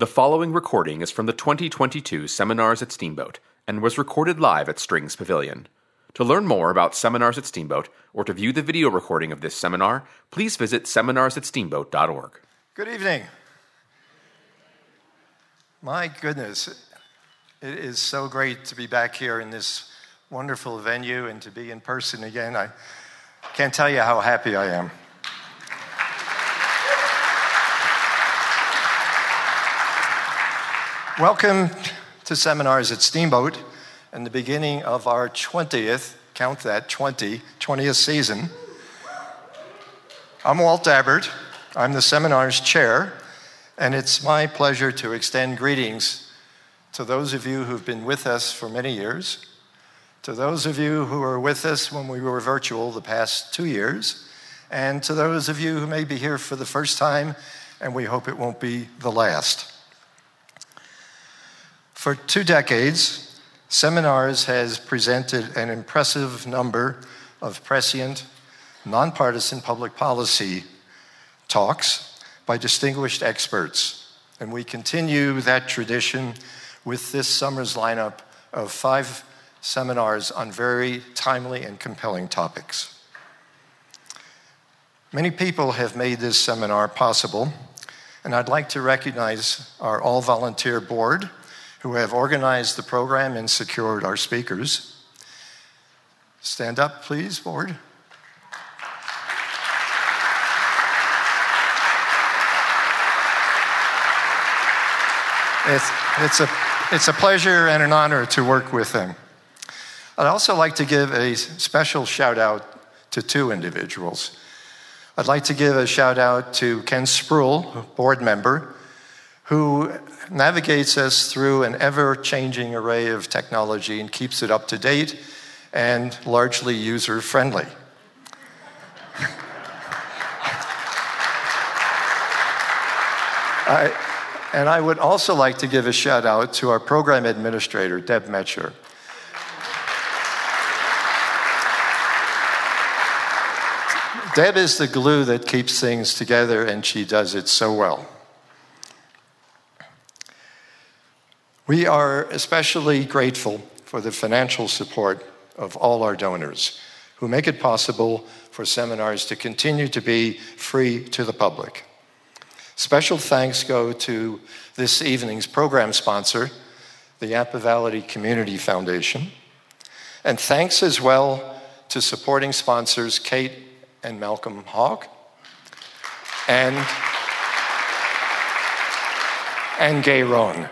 The following recording is from the 2022 Seminars at Steamboat and was recorded live at Strings Pavilion. To learn more about Seminars at Steamboat or to view the video recording of this seminar, please visit seminarsatsteamboat.org. Good evening. My goodness, it is so great to be back here in this wonderful venue and to be in person again. I can't tell you how happy I am. Welcome to Seminars at Steamboat and the beginning of our 20th, count that, 20, 20th season. I'm Walt Dabbert. I'm the seminar's chair, and it's my pleasure to extend greetings to those of you who've been with us for many years, to those of you who were with us when we were virtual the past two years, and to those of you who may be here for the first time, and we hope it won't be the last. For two decades, Seminars has presented an impressive number of prescient, nonpartisan public policy talks by distinguished experts. And we continue that tradition with this summer's lineup of five seminars on very timely and compelling topics. Many people have made this seminar possible, and I'd like to recognize our all volunteer board who have organized the program and secured our speakers. Stand up, please, board. It's, it's, a, it's a pleasure and an honor to work with them. I'd also like to give a special shout out to two individuals. I'd like to give a shout out to Ken Spruill, board member, who navigates us through an ever changing array of technology and keeps it up to date and largely user friendly. I, and I would also like to give a shout out to our program administrator, Deb Metcher. Deb is the glue that keeps things together, and she does it so well. We are especially grateful for the financial support of all our donors who make it possible for seminars to continue to be free to the public. Special thanks go to this evening's program sponsor, the Yampa Valley Community Foundation. And thanks as well to supporting sponsors Kate and Malcolm Hawk and, and Gay Rohn.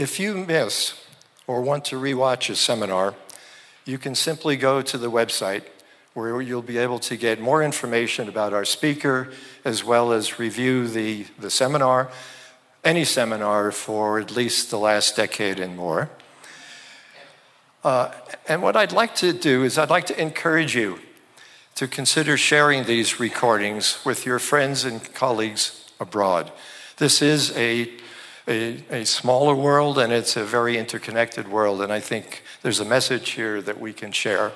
If you miss or want to rewatch a seminar, you can simply go to the website where you'll be able to get more information about our speaker as well as review the, the seminar, any seminar for at least the last decade and more. Uh, and what I'd like to do is I'd like to encourage you to consider sharing these recordings with your friends and colleagues abroad. This is a a, a smaller world and it's a very interconnected world. And I think there's a message here that we can share.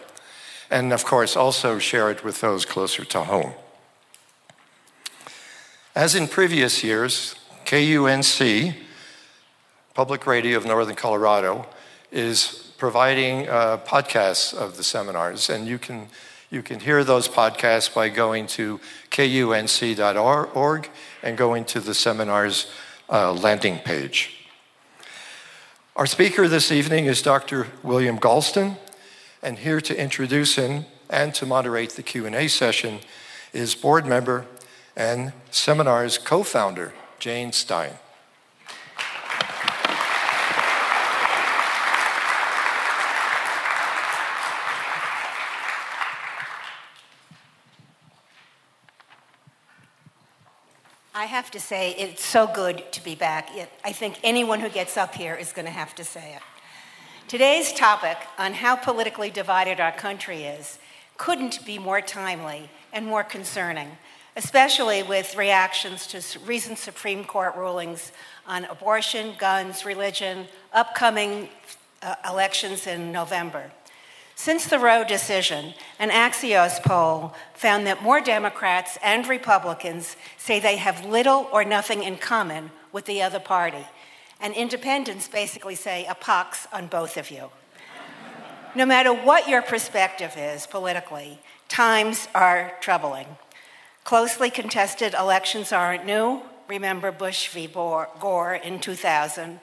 And of course, also share it with those closer to home. As in previous years, KUNC, Public Radio of Northern Colorado, is providing uh, podcasts of the seminars. And you can, you can hear those podcasts by going to kunc.org and going to the seminars uh, landing page. Our speaker this evening is Dr. William Galston, and here to introduce him and to moderate the Q&A session is board member and seminar's co-founder, Jane Stein. I have to say, it's so good to be back. I think anyone who gets up here is going to have to say it. Today's topic on how politically divided our country is couldn't be more timely and more concerning, especially with reactions to recent Supreme Court rulings on abortion, guns, religion, upcoming uh, elections in November. Since the Roe decision, an Axios poll found that more Democrats and Republicans say they have little or nothing in common with the other party. And independents basically say a pox on both of you. no matter what your perspective is politically, times are troubling. Closely contested elections aren't new. Remember Bush v. Gore in 2000.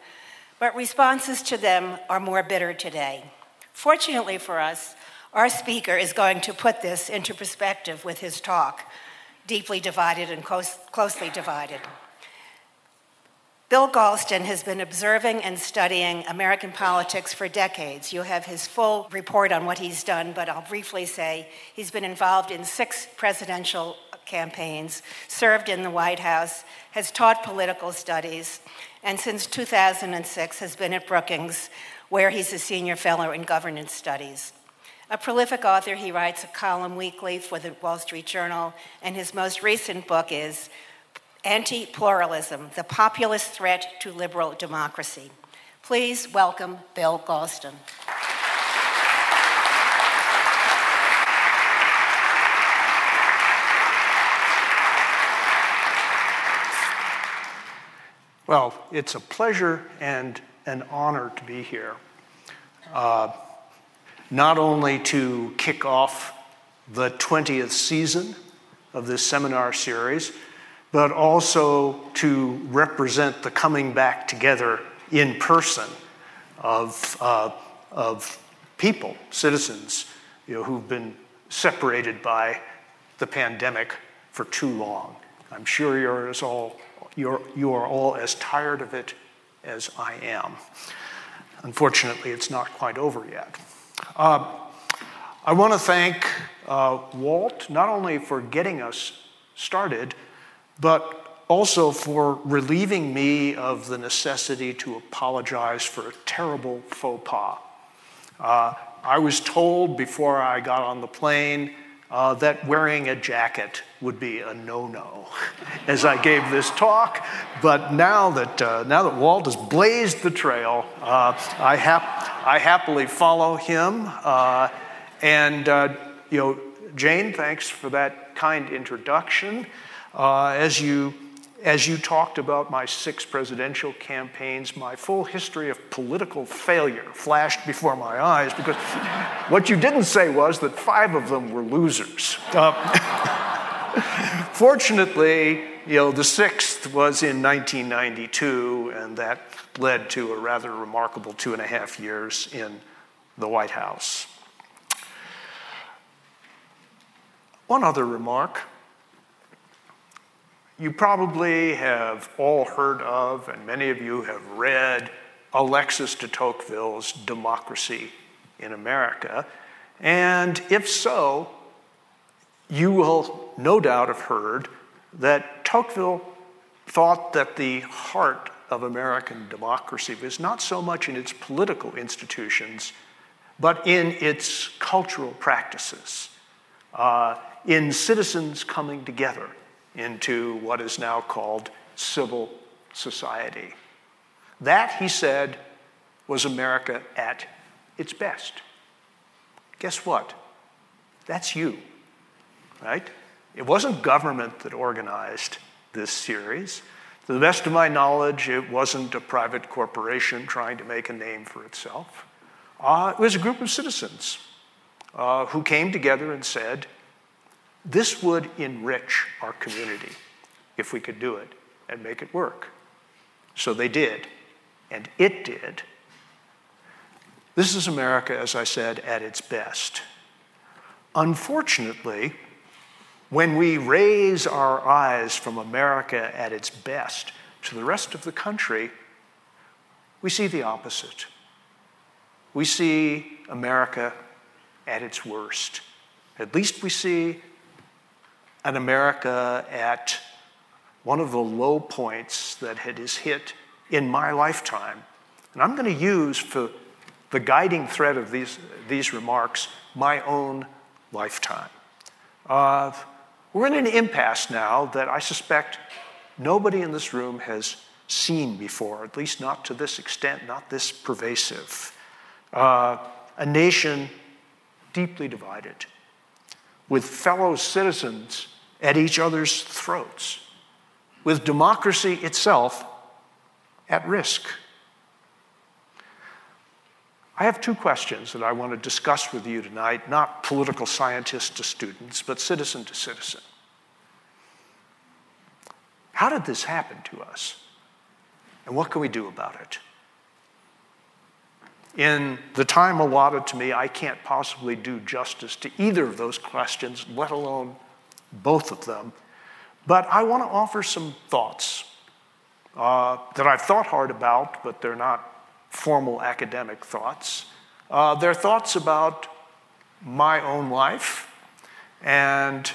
But responses to them are more bitter today. Fortunately for us, our speaker is going to put this into perspective with his talk, Deeply Divided and Close, Closely Divided. Bill Galston has been observing and studying American politics for decades. You have his full report on what he's done, but I'll briefly say he's been involved in six presidential campaigns, served in the White House, has taught political studies, and since 2006 has been at Brookings, where he's a senior fellow in governance studies. A prolific author, he writes a column weekly for the Wall Street Journal, and his most recent book is Anti Pluralism The Populist Threat to Liberal Democracy. Please welcome Bill Galston. Well, it's a pleasure and an honor to be here. Uh, not only to kick off the 20th season of this seminar series, but also to represent the coming back together in person of, uh, of people, citizens, you know, who've been separated by the pandemic for too long. I'm sure you're as all, you're, you are all as tired of it as I am. Unfortunately, it's not quite over yet. Uh, I want to thank uh, Walt not only for getting us started, but also for relieving me of the necessity to apologize for a terrible faux pas. Uh, I was told before I got on the plane uh, that wearing a jacket would be a no-no as I gave this talk. But now that uh, now that Walt has blazed the trail, uh, I, hap- I happily follow him. Uh, and uh, you know, Jane, thanks for that kind introduction. Uh, as you as you talked about my six presidential campaigns, my full history of political failure flashed before my eyes because what you didn't say was that five of them were losers. Uh, fortunately, you know, the sixth was in 1992, and that led to a rather remarkable two and a half years in the White House. One other remark you probably have all heard of, and many of you have read, Alexis de Tocqueville's Democracy in America. And if so, you will no doubt have heard that Tocqueville thought that the heart of American democracy was not so much in its political institutions, but in its cultural practices, uh, in citizens coming together into what is now called civil society. That, he said, was America at its best. Guess what? That's you, right? It wasn't government that organized this series. To the best of my knowledge, it wasn't a private corporation trying to make a name for itself. Uh, it was a group of citizens uh, who came together and said, this would enrich our community if we could do it and make it work. So they did, and it did. This is America, as I said, at its best. Unfortunately, when we raise our eyes from America at its best to the rest of the country, we see the opposite. We see America at its worst. At least we see an America at one of the low points that it has hit in my lifetime. And I'm going to use for the guiding thread of these, these remarks my own lifetime. Uh, we're in an impasse now that I suspect nobody in this room has seen before, at least not to this extent, not this pervasive. Uh, a nation deeply divided, with fellow citizens at each other's throats, with democracy itself at risk. I have two questions that I want to discuss with you tonight, not political scientist to students, but citizen to citizen. How did this happen to us? And what can we do about it? In the time allotted to me, I can't possibly do justice to either of those questions, let alone both of them. But I want to offer some thoughts uh, that I've thought hard about, but they're not formal academic thoughts. Uh, they're thoughts about my own life, and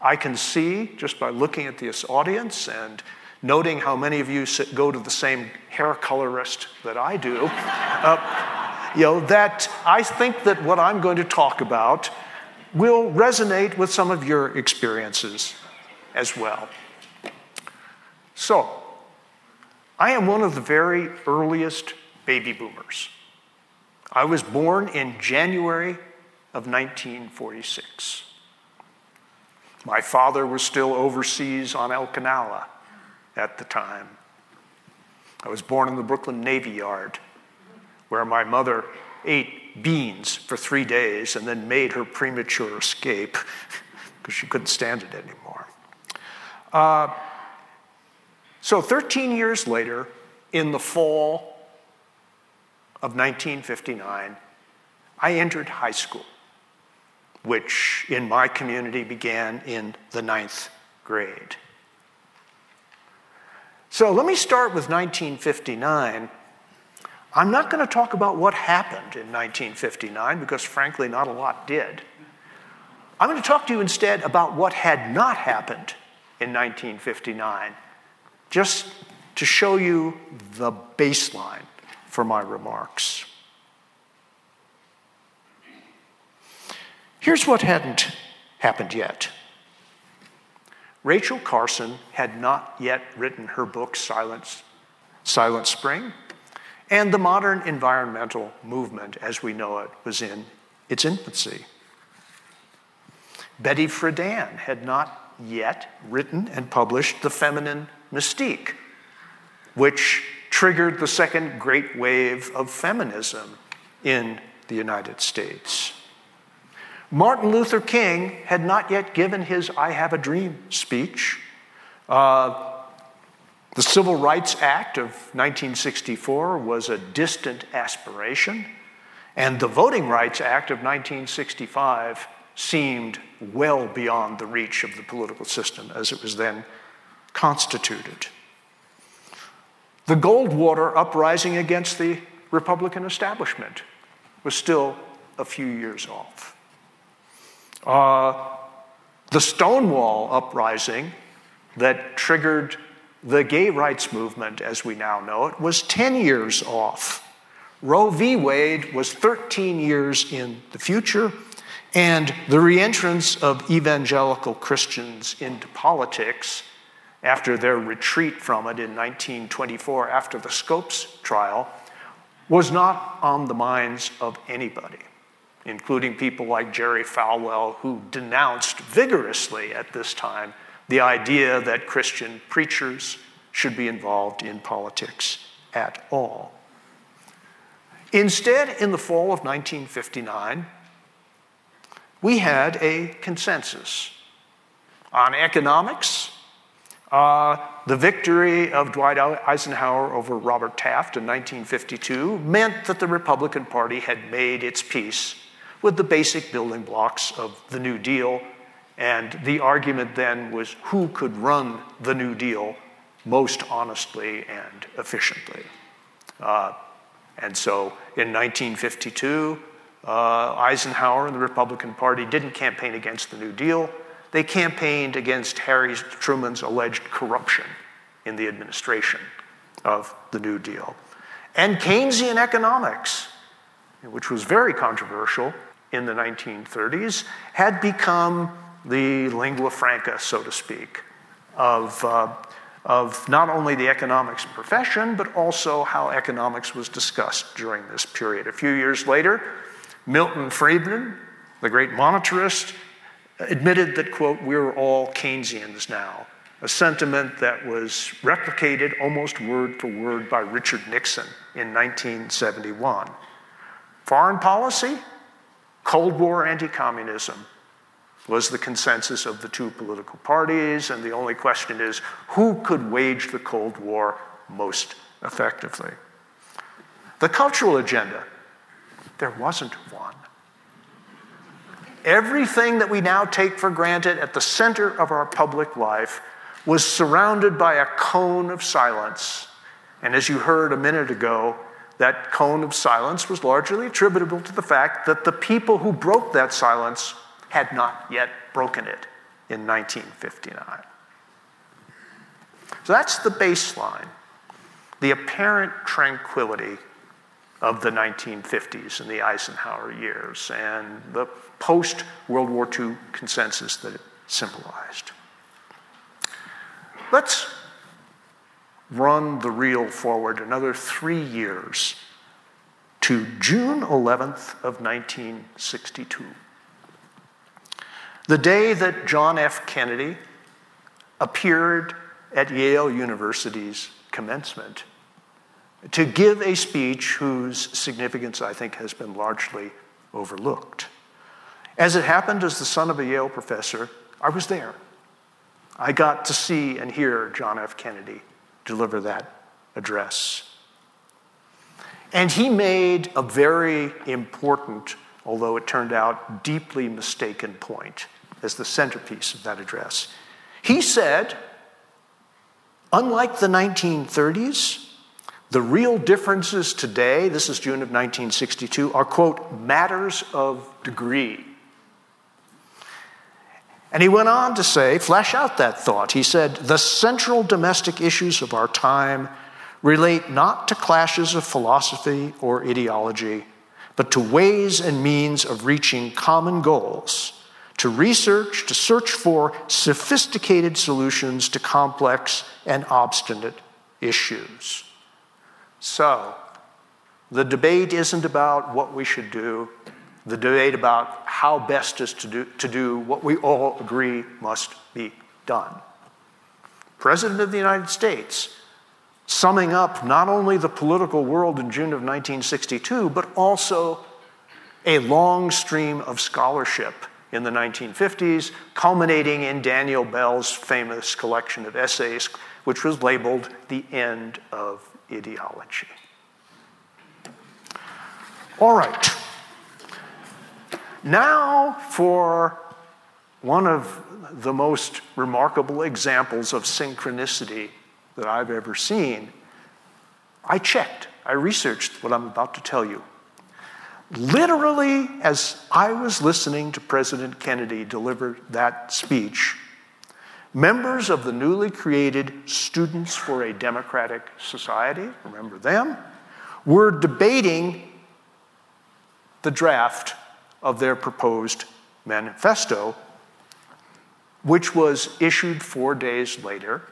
I can see just by looking at this audience and noting how many of you go to the same hair colorist that I do, uh, you know, that I think that what I'm going to talk about will resonate with some of your experiences as well. So, I am one of the very earliest baby boomers. I was born in January of 1946. My father was still overseas on El Canala at the time. I was born in the Brooklyn Navy Yard, where my mother ate beans for three days and then made her premature escape because she couldn't stand it anymore. Uh, so, 13 years later, in the fall of 1959, I entered high school, which in my community began in the ninth grade. So let me start with 1959. I'm not going to talk about what happened in 1959 because, frankly, not a lot did. I'm going to talk to you instead about what had not happened in 1959, just to show you the baseline for my remarks. Here's what hadn't happened yet. Rachel Carson had not yet written her book, Silence, Silent Spring, and the modern environmental movement as we know it was in its infancy. Betty Friedan had not yet written and published The Feminine Mystique, which triggered the second great wave of feminism in the United States. Martin Luther King had not yet given his I Have a Dream speech. Uh, the Civil Rights Act of 1964 was a distant aspiration, and the Voting Rights Act of 1965 seemed well beyond the reach of the political system as it was then constituted. The Goldwater uprising against the Republican establishment was still a few years off. Uh, the Stonewall uprising that triggered the gay rights movement as we now know it was 10 years off. Roe v. Wade was 13 years in the future, and the reentrance of evangelical Christians into politics after their retreat from it in 1924 after the Scopes trial was not on the minds of anybody including people like Jerry Falwell, who denounced vigorously at this time the idea that Christian preachers should be involved in politics at all. Instead, in the fall of 1959, we had a consensus on economics. Uh, the victory of Dwight Eisenhower over Robert Taft in 1952 meant that the Republican Party had made its peace with the basic building blocks of the New Deal. And the argument then was who could run the New Deal most honestly and efficiently. Uh, and so in 1952, uh, Eisenhower and the Republican Party didn't campaign against the New Deal. They campaigned against Harry Truman's alleged corruption in the administration of the New Deal. And Keynesian economics, which was very controversial, in the 1930s had become the lingua franca, so to speak, of, uh, of not only the economics profession, but also how economics was discussed during this period. A few years later, Milton Friedman the great monetarist, admitted that, quote, we're all Keynesians now, a sentiment that was replicated almost word for word by Richard Nixon in 1971. Foreign policy, Cold War anti communism was the consensus of the two political parties, and the only question is who could wage the Cold War most effectively? The cultural agenda, there wasn't one. Everything that we now take for granted at the center of our public life was surrounded by a cone of silence. And as you heard a minute ago, that cone of silence was largely attributable to the fact that the people who broke that silence had not yet broken it in 1959. So that's the baseline, the apparent tranquility of the 1950s and the Eisenhower years and the post World War II consensus that it symbolized. Let's run the reel forward another three years to June 11th of 1962. The day that John F. Kennedy appeared at Yale University's commencement to give a speech whose significance I think has been largely overlooked. As it happened, as the son of a Yale professor, I was there. I got to see and hear John F. Kennedy deliver that address. And he made a very important, although it turned out deeply mistaken point as the centerpiece of that address. He said, unlike the 1930s, the real differences today, this is June of 1962, are, quote, matters of degree. And he went on to say, flesh out that thought. He said, the central domestic issues of our time relate not to clashes of philosophy or ideology, but to ways and means of reaching common goals, to research, to search for sophisticated solutions to complex and obstinate issues. So, the debate isn't about what we should do, the debate about how best is to do, to do what we all agree must be done. President of the United States, summing up not only the political world in June of 1962, but also a long stream of scholarship in the 1950s, culminating in Daniel Bell's famous collection of essays, which was labeled The End of ideology. All right. Now, for one of the most remarkable examples of synchronicity that I've ever seen, I checked, I researched what I'm about to tell you. Literally, as I was listening to President Kennedy deliver that speech, Members of the newly created Students for a Democratic Society, remember them, were debating the draft of their proposed manifesto, which was issued four days later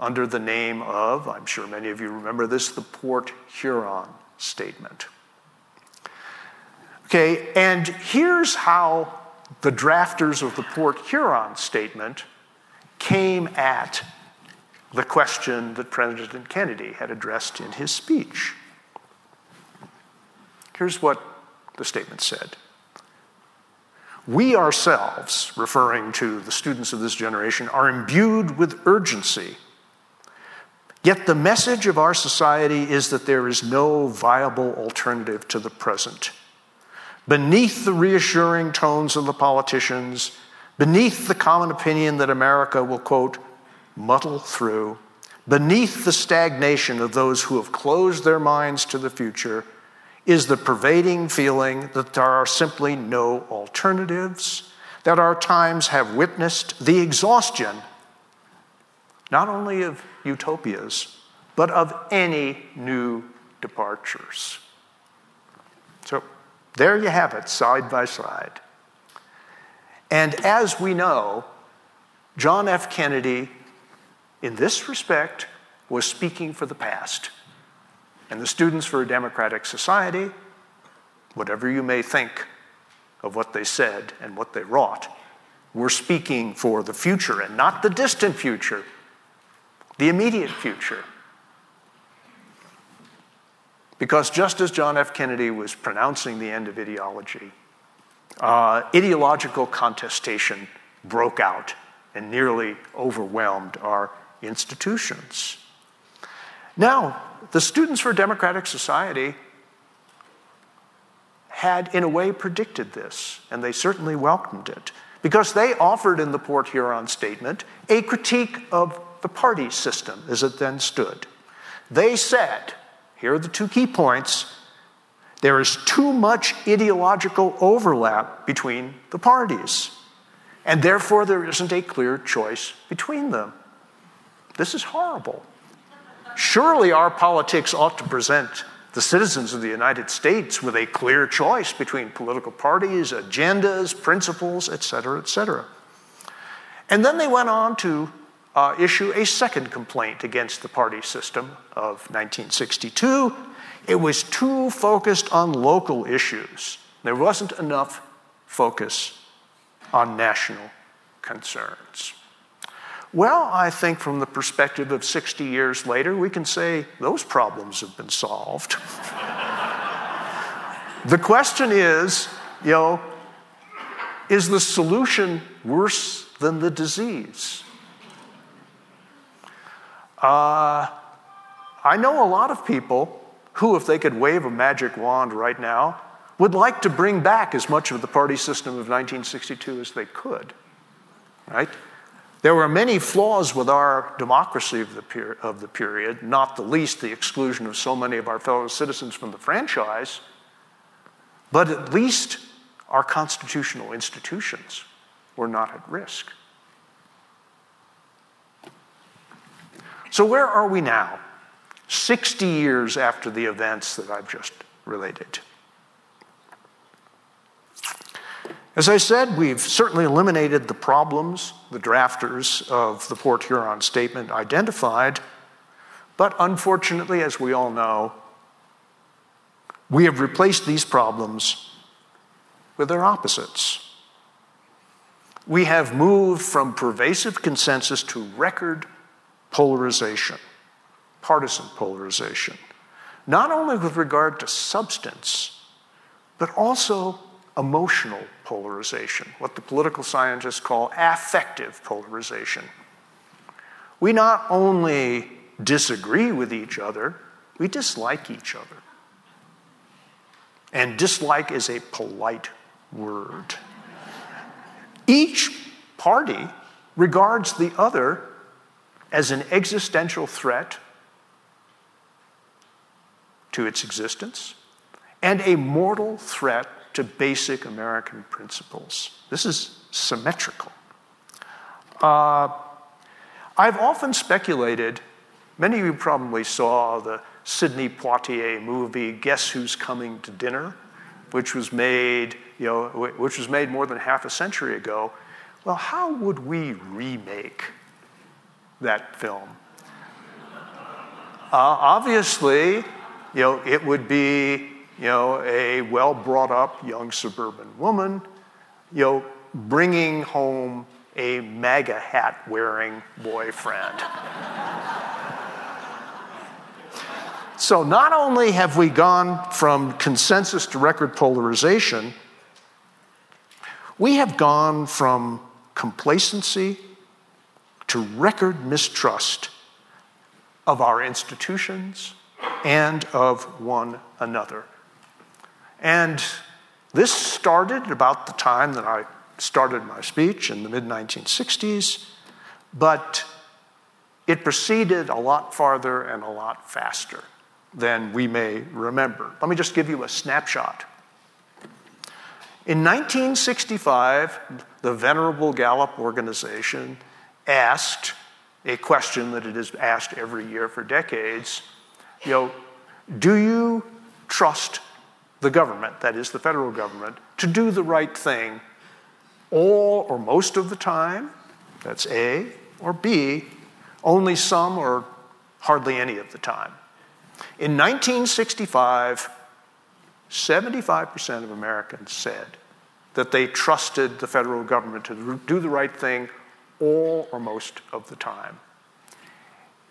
under the name of, I'm sure many of you remember this, the Port Huron Statement. Okay, and here's how the drafters of the Port Huron Statement came at the question that President Kennedy had addressed in his speech. Here's what the statement said We ourselves, referring to the students of this generation, are imbued with urgency. Yet the message of our society is that there is no viable alternative to the present. Beneath the reassuring tones of the politicians, beneath the common opinion that America will, quote, muddle through, beneath the stagnation of those who have closed their minds to the future, is the pervading feeling that there are simply no alternatives, that our times have witnessed the exhaustion not only of utopias, but of any new departures. So there you have it, side by side. And as we know, John F. Kennedy, in this respect, was speaking for the past. And the Students for a Democratic Society, whatever you may think of what they said and what they wrought were speaking for the future and not the distant future, the immediate future. Because just as John F. Kennedy was pronouncing the end of ideology, uh, ideological contestation broke out and nearly overwhelmed our institutions. Now, the Students for Democratic Society had, in a way, predicted this, and they certainly welcomed it, because they offered in the Port Huron statement a critique of the party system as it then stood. They said, here are the two key points there is too much ideological overlap between the parties, and therefore there isn't a clear choice between them. This is horrible. Surely our politics ought to present the citizens of the United States with a clear choice between political parties, agendas, principles, et cetera, et cetera. And then they went on to uh, issue a second complaint against the party system of 1962. It was too focused on local issues. There wasn't enough focus on national concerns. Well, I think from the perspective of 60 years later, we can say those problems have been solved. the question is, you know, is the solution worse than the disease? Uh, I know a lot of people who, if they could wave a magic wand right now, would like to bring back as much of the party system of 1962 as they could, right? There were many flaws with our democracy of the, per- of the period, not the least the exclusion of so many of our fellow citizens from the franchise, but at least our constitutional institutions were not at risk. So, where are we now, 60 years after the events that I've just related? As I said, we've certainly eliminated the problems the drafters of the Port Huron Statement identified, but unfortunately, as we all know, we have replaced these problems with their opposites. We have moved from pervasive consensus to record polarization, partisan polarization, not only with regard to substance, but also emotional polarization, what the political scientists call affective polarization. We not only disagree with each other, we dislike each other. And dislike is a polite word. Each party regards the other as an existential threat to its existence and a mortal threat to basic American principles. This is symmetrical. Uh, I've often speculated, many of you probably saw the Sidney Poitier movie, Guess Who's Coming to Dinner, which was made, you know, which was made more than half a century ago. Well, how would we remake that film? Uh, obviously, you know, it would be you know, a well brought up young suburban woman, you know, bringing home a MAGA hat wearing boyfriend. so, not only have we gone from consensus to record polarization, we have gone from complacency to record mistrust of our institutions and of one another. And this started about the time that I started my speech in the mid 1960s, but it proceeded a lot farther and a lot faster than we may remember. Let me just give you a snapshot. In 1965, the Venerable Gallup organization asked a question that it has asked every year for decades you know, do you trust the government, that is, the federal government, to do the right thing all or most of the time, that's A, or B, only some or hardly any of the time. In 1965, 75% of Americans said that they trusted the federal government to do the right thing all or most of the time.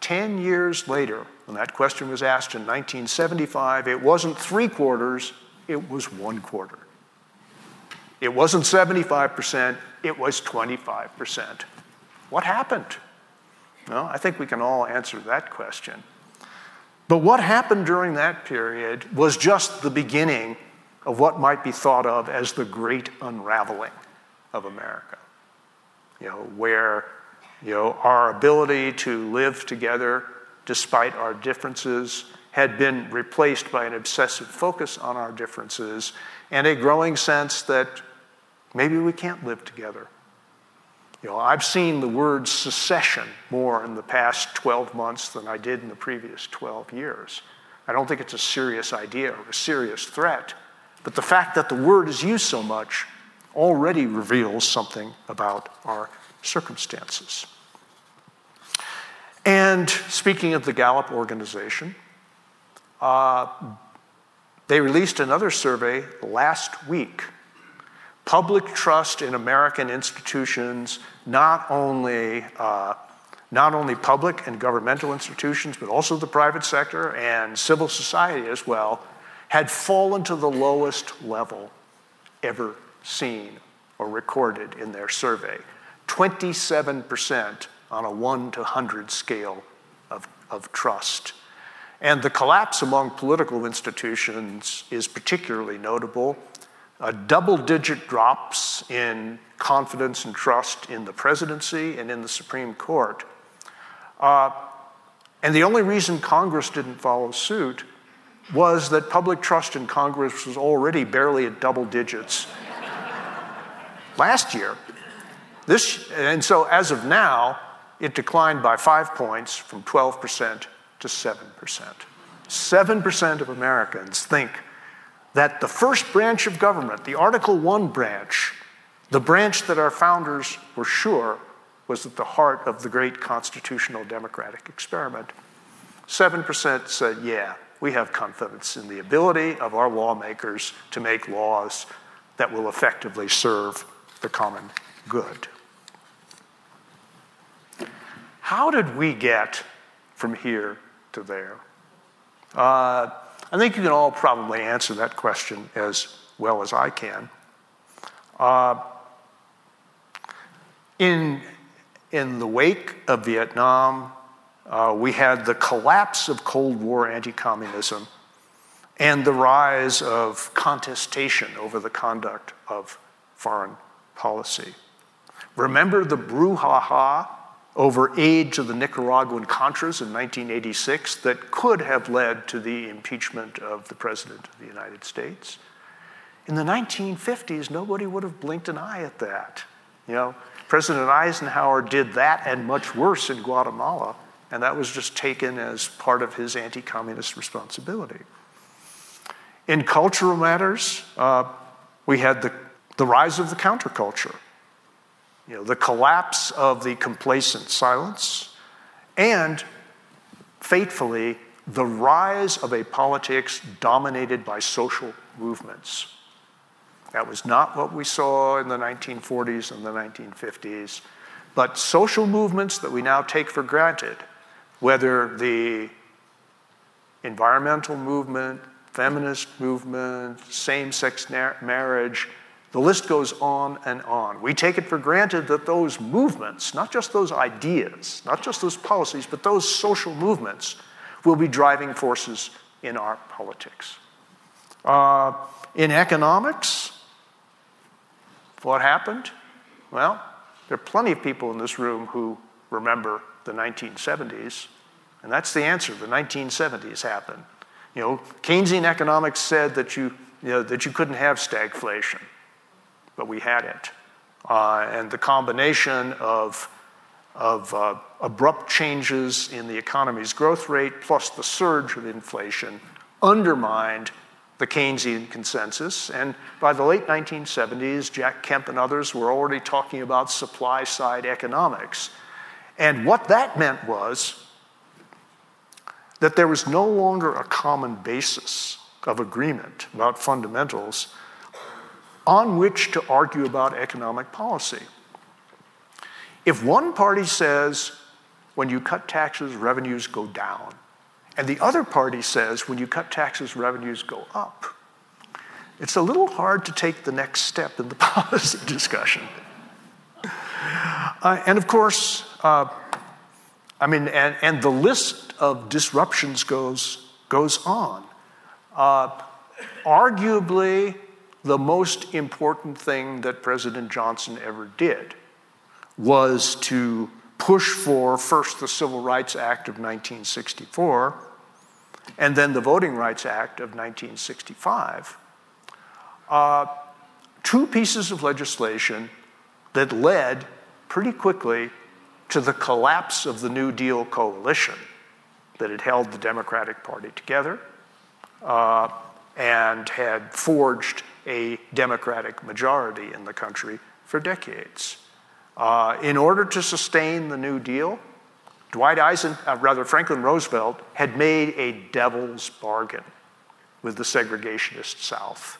Ten years later, when that question was asked in 1975, it wasn't three quarters, it was one quarter. It wasn't 75%, it was 25%. What happened? Well, I think we can all answer that question. But what happened during that period was just the beginning of what might be thought of as the great unraveling of America. You know, where you know, our ability to live together despite our differences had been replaced by an obsessive focus on our differences and a growing sense that maybe we can't live together. You know, I've seen the word secession more in the past 12 months than I did in the previous 12 years. I don't think it's a serious idea or a serious threat. But the fact that the word is used so much already reveals something about our circumstances. And speaking of the Gallup organization, uh, they released another survey last week. Public trust in American institutions, not only, uh, not only public and governmental institutions, but also the private sector and civil society as well, had fallen to the lowest level ever seen or recorded in their survey 27% on a 1 to 100 scale of, of trust. And the collapse among political institutions is particularly notable. double digit drops in confidence and trust in the presidency and in the Supreme Court. Uh, and the only reason Congress didn't follow suit was that public trust in Congress was already barely at double digits last year. This, and so as of now, it declined by five points from 12% to 7%. 7% of Americans think that the first branch of government, the Article 1 branch, the branch that our founders were sure was at the heart of the great constitutional democratic experiment, 7% said, yeah, we have confidence in the ability of our lawmakers to make laws that will effectively serve the common good. How did we get from here to there? Uh, I think you can all probably answer that question as well as I can. Uh, in, in the wake of Vietnam, uh, we had the collapse of Cold War anti communism and the rise of contestation over the conduct of foreign policy. Remember the brouhaha over aid to the Nicaraguan Contras in 1986 that could have led to the impeachment of the President of the United States? In the 1950s, nobody would have blinked an eye at that. You know, President Eisenhower did that and much worse in Guatemala and that was just taken as part of his anti communist responsibility. In cultural matters, uh, we had the, the rise of the counterculture, you know, the collapse of the complacent silence, and fatefully, the rise of a politics dominated by social movements. That was not what we saw in the 1940s and the 1950s, but social movements that we now take for granted whether the environmental movement, feminist movement, same sex marriage, the list goes on and on. We take it for granted that those movements, not just those ideas, not just those policies, but those social movements, will be driving forces in our politics. Uh, in economics, what happened? Well, there are plenty of people in this room who remember the 1970s. And that's the answer. The 1970s happened. You know, Keynesian economics said that you, you know, that you couldn't have stagflation, but we had it. Uh, and the combination of, of uh, abrupt changes in the economy's growth rate plus the surge of inflation undermined the Keynesian consensus. And by the late 1970s, Jack Kemp and others were already talking about supply side economics. And what that meant was that there was no longer a common basis of agreement about fundamentals, on which to argue about economic policy. If one party says, when you cut taxes, revenues go down, and the other party says, when you cut taxes, revenues go up, it's a little hard to take the next step in the policy discussion. Uh, and of course, uh, I mean, and, and, the list of disruptions goes, goes on. Uh, arguably, the most important thing that President Johnson ever did was to push for first the Civil Rights Act of 1964 and then the Voting Rights Act of 1965. Uh, two pieces of legislation that led pretty quickly to the collapse of the New Deal coalition that had held the Democratic Party together uh, and had forged a Democratic majority in the country for decades. Uh, in order to sustain the New Deal, Dwight Eisen, uh, rather Franklin Roosevelt, had made a devil's bargain with the segregationist South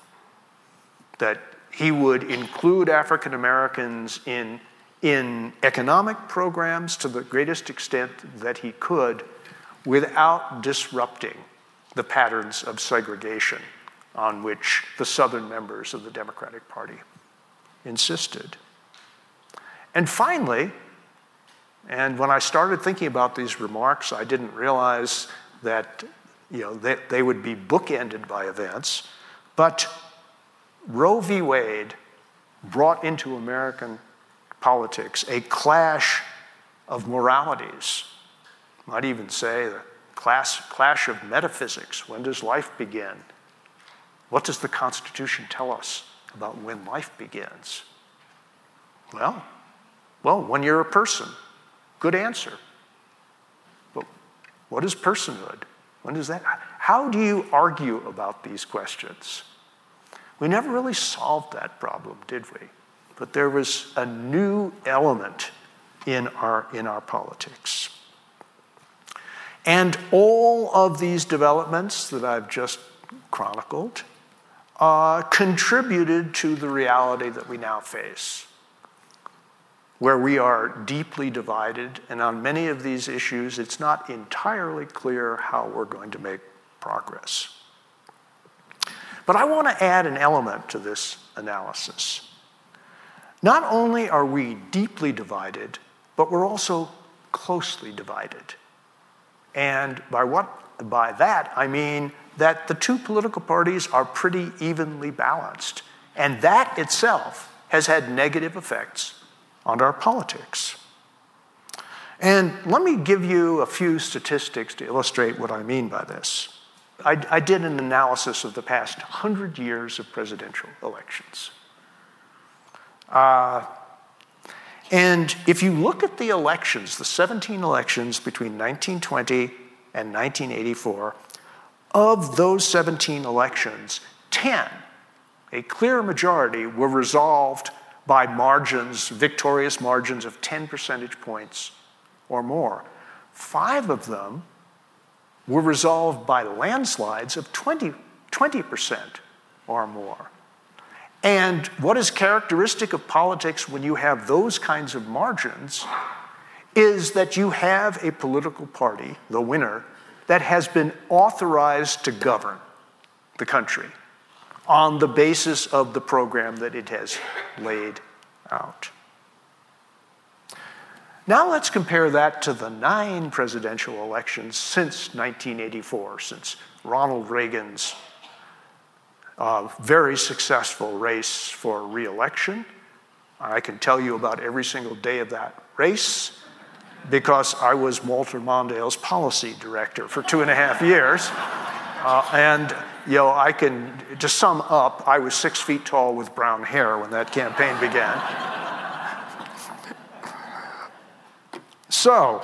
that he would include African Americans in, in economic programs to the greatest extent that he could without disrupting the patterns of segregation on which the Southern members of the Democratic Party insisted. And finally, and when I started thinking about these remarks, I didn't realize that you know, they, they would be bookended by events, but Roe v. Wade brought into American politics a clash of moralities. Might even say the class, clash of metaphysics. When does life begin? What does the Constitution tell us about when life begins? Well, well, when you're a person. Good answer. But what is personhood? When does that? How do you argue about these questions? We never really solved that problem, did we? But there was a new element in our, in our politics. And all of these developments that I've just chronicled uh, contributed to the reality that we now face, where we are deeply divided, and on many of these issues, it's not entirely clear how we're going to make progress. But I want to add an element to this analysis. Not only are we deeply divided, but we're also closely divided. And by what by that I mean that the two political parties are pretty evenly balanced. And that itself has had negative effects on our politics. And let me give you a few statistics to illustrate what I mean by this. I, I did an analysis of the past 100 years of presidential elections. Uh, and if you look at the elections, the 17 elections between 1920 and 1984, of those 17 elections, 10, a clear majority, were resolved by margins, victorious margins of 10 percentage points or more. Five of them were resolved by landslides of 20, 20% or more. And what is characteristic of politics when you have those kinds of margins is that you have a political party, the winner, that has been authorized to govern the country on the basis of the program that it has laid out. Now let's compare that to the nine presidential elections since 1984, since Ronald Reagan's uh, very successful race for reelection. I can tell you about every single day of that race because I was Walter Mondale's policy director for two and a half years. Uh, and, you know, I can, to sum up, I was six feet tall with brown hair when that campaign began. So,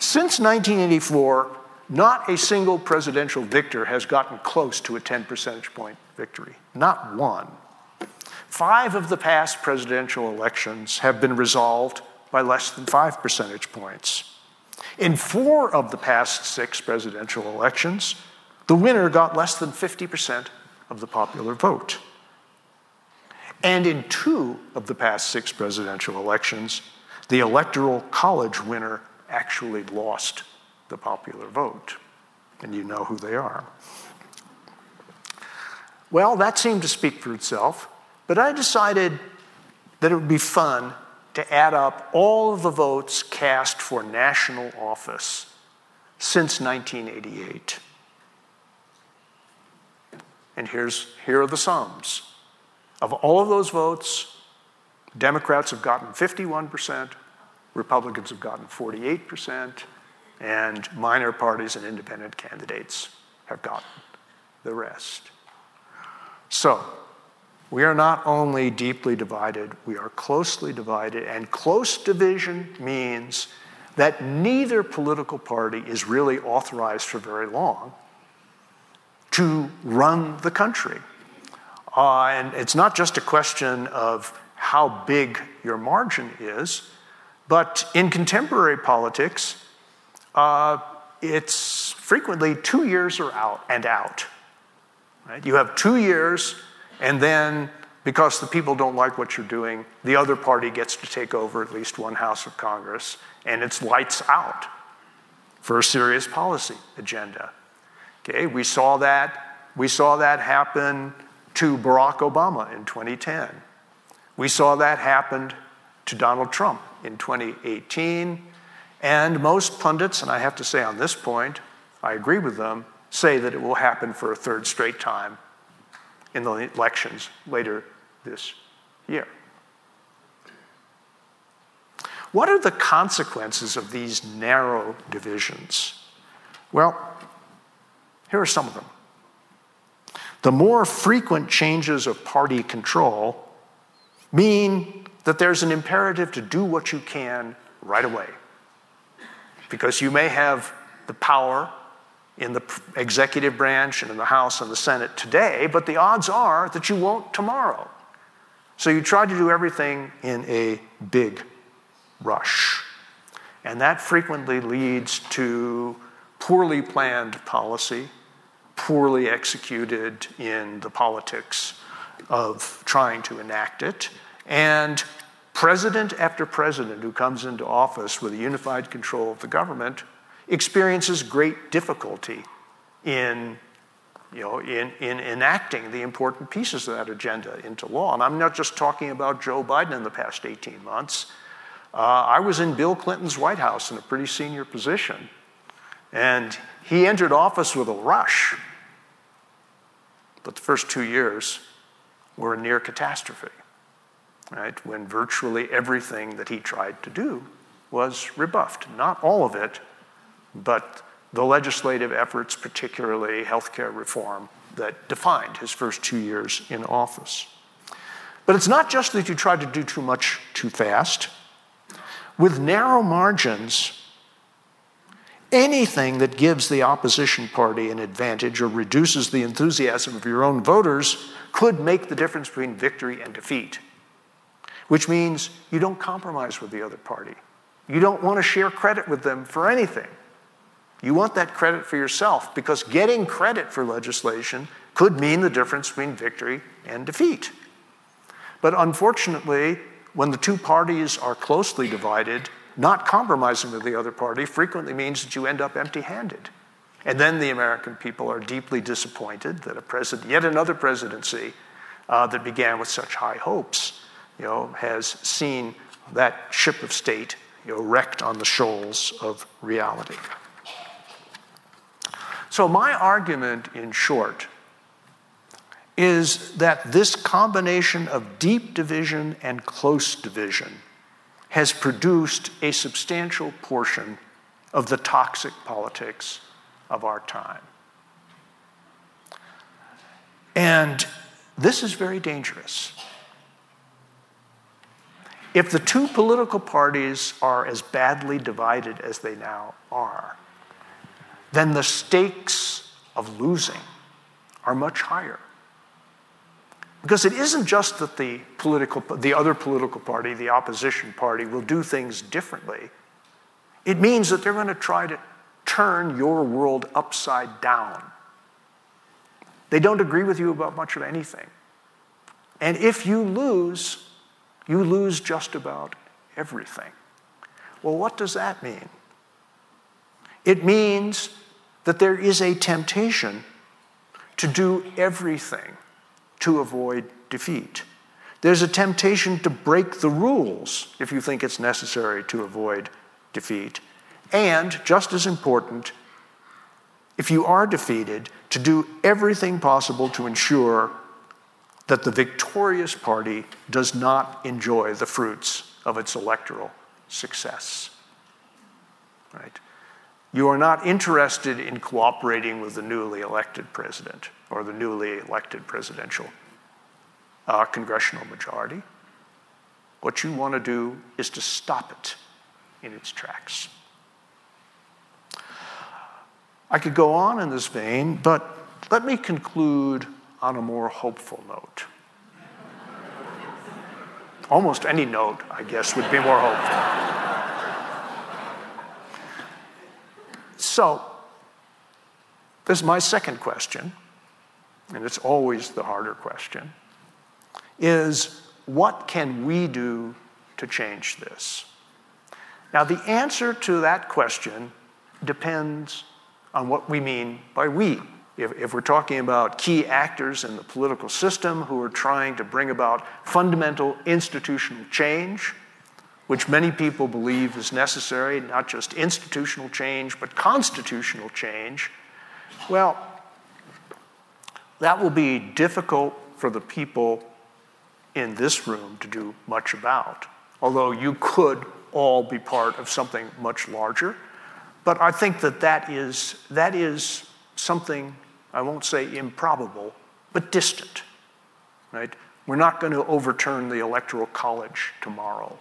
since 1984, not a single presidential victor has gotten close to a 10 percentage point victory. Not one. Five of the past presidential elections have been resolved by less than five percentage points. In four of the past six presidential elections, the winner got less than 50% of the popular vote. And in two of the past six presidential elections, the Electoral College winner actually lost the popular vote. And you know who they are. Well, that seemed to speak for itself, but I decided that it would be fun to add up all of the votes cast for national office since 1988. And here's, here are the sums. Of all of those votes, Democrats have gotten 51%, Republicans have gotten 48%, and minor parties and independent candidates have gotten the rest. So, we are not only deeply divided, we are closely divided, and close division means that neither political party is really authorized for very long to run the country. Uh, and it's not just a question of how big your margin is, but in contemporary politics, uh, it's frequently two years are out and out. Right? You have two years, and then because the people don't like what you're doing, the other party gets to take over at least one House of Congress, and it's lights out for a serious policy agenda. Okay, we saw that. We saw that happen to Barack Obama in 2010. We saw that happen to Donald Trump in 2018. And most pundits, and I have to say on this point, I agree with them, say that it will happen for a third straight time in the elections later this year. What are the consequences of these narrow divisions? Well, here are some of them. The more frequent changes of party control mean that there's an imperative to do what you can right away. Because you may have the power in the executive branch and in the House and the Senate today, but the odds are that you won't tomorrow. So you try to do everything in a big rush. And that frequently leads to poorly planned policy poorly executed in the politics of trying to enact it. And president after president who comes into office with a unified control of the government experiences great difficulty in, you know, in, in enacting the important pieces of that agenda into law. And I'm not just talking about Joe Biden in the past 18 months. Uh, I was in Bill Clinton's White House in a pretty senior position, and he entered office with a rush. But the first two years were a near catastrophe, right? When virtually everything that he tried to do was rebuffed. Not all of it, but the legislative efforts, particularly healthcare reform, that defined his first two years in office. But it's not just that you tried to do too much too fast. With narrow margins, anything that gives the opposition party an advantage or reduces the enthusiasm of your own voters could make the difference between victory and defeat, which means you don't compromise with the other party. You don't want to share credit with them for anything. You want that credit for yourself because getting credit for legislation could mean the difference between victory and defeat. But unfortunately, when the two parties are closely divided, not compromising with the other party frequently means that you end up empty handed. And then the American people are deeply disappointed that a president, yet another presidency uh, that began with such high hopes, you know, has seen that ship of state you know, wrecked on the shoals of reality. So, my argument in short is that this combination of deep division and close division has produced a substantial portion of the toxic politics of our time. And this is very dangerous. If the two political parties are as badly divided as they now are, then the stakes of losing are much higher. Because it isn't just that the, political, the other political party, the opposition party, will do things differently. It means that they're going to try to turn your world upside down. They don't agree with you about much of anything. And if you lose, you lose just about everything. Well, what does that mean? It means that there is a temptation to do everything to avoid defeat. There's a temptation to break the rules if you think it's necessary to avoid defeat. And, just as important, if you are defeated, to do everything possible to ensure that the victorious party does not enjoy the fruits of its electoral success. Right? You are not interested in cooperating with the newly elected president or the newly elected presidential uh, congressional majority. What you want to do is to stop it in its tracks. I could go on in this vein, but let me conclude on a more hopeful note. Almost any note, I guess, would be more hopeful. So, this is my second question, and it's always the harder question, is what can we do to change this? Now, the answer to that question depends on what we mean by we. If, if, we're talking about key actors in the political system who are trying to bring about fundamental institutional change, which many people believe is necessary, not just institutional change, but constitutional change, well, that will be difficult for the people in this room to do much about, although you could all be part of something much larger. But I think that that is, that is something, I won't say improbable, but distant, right? We're not going to overturn the Electoral College tomorrow.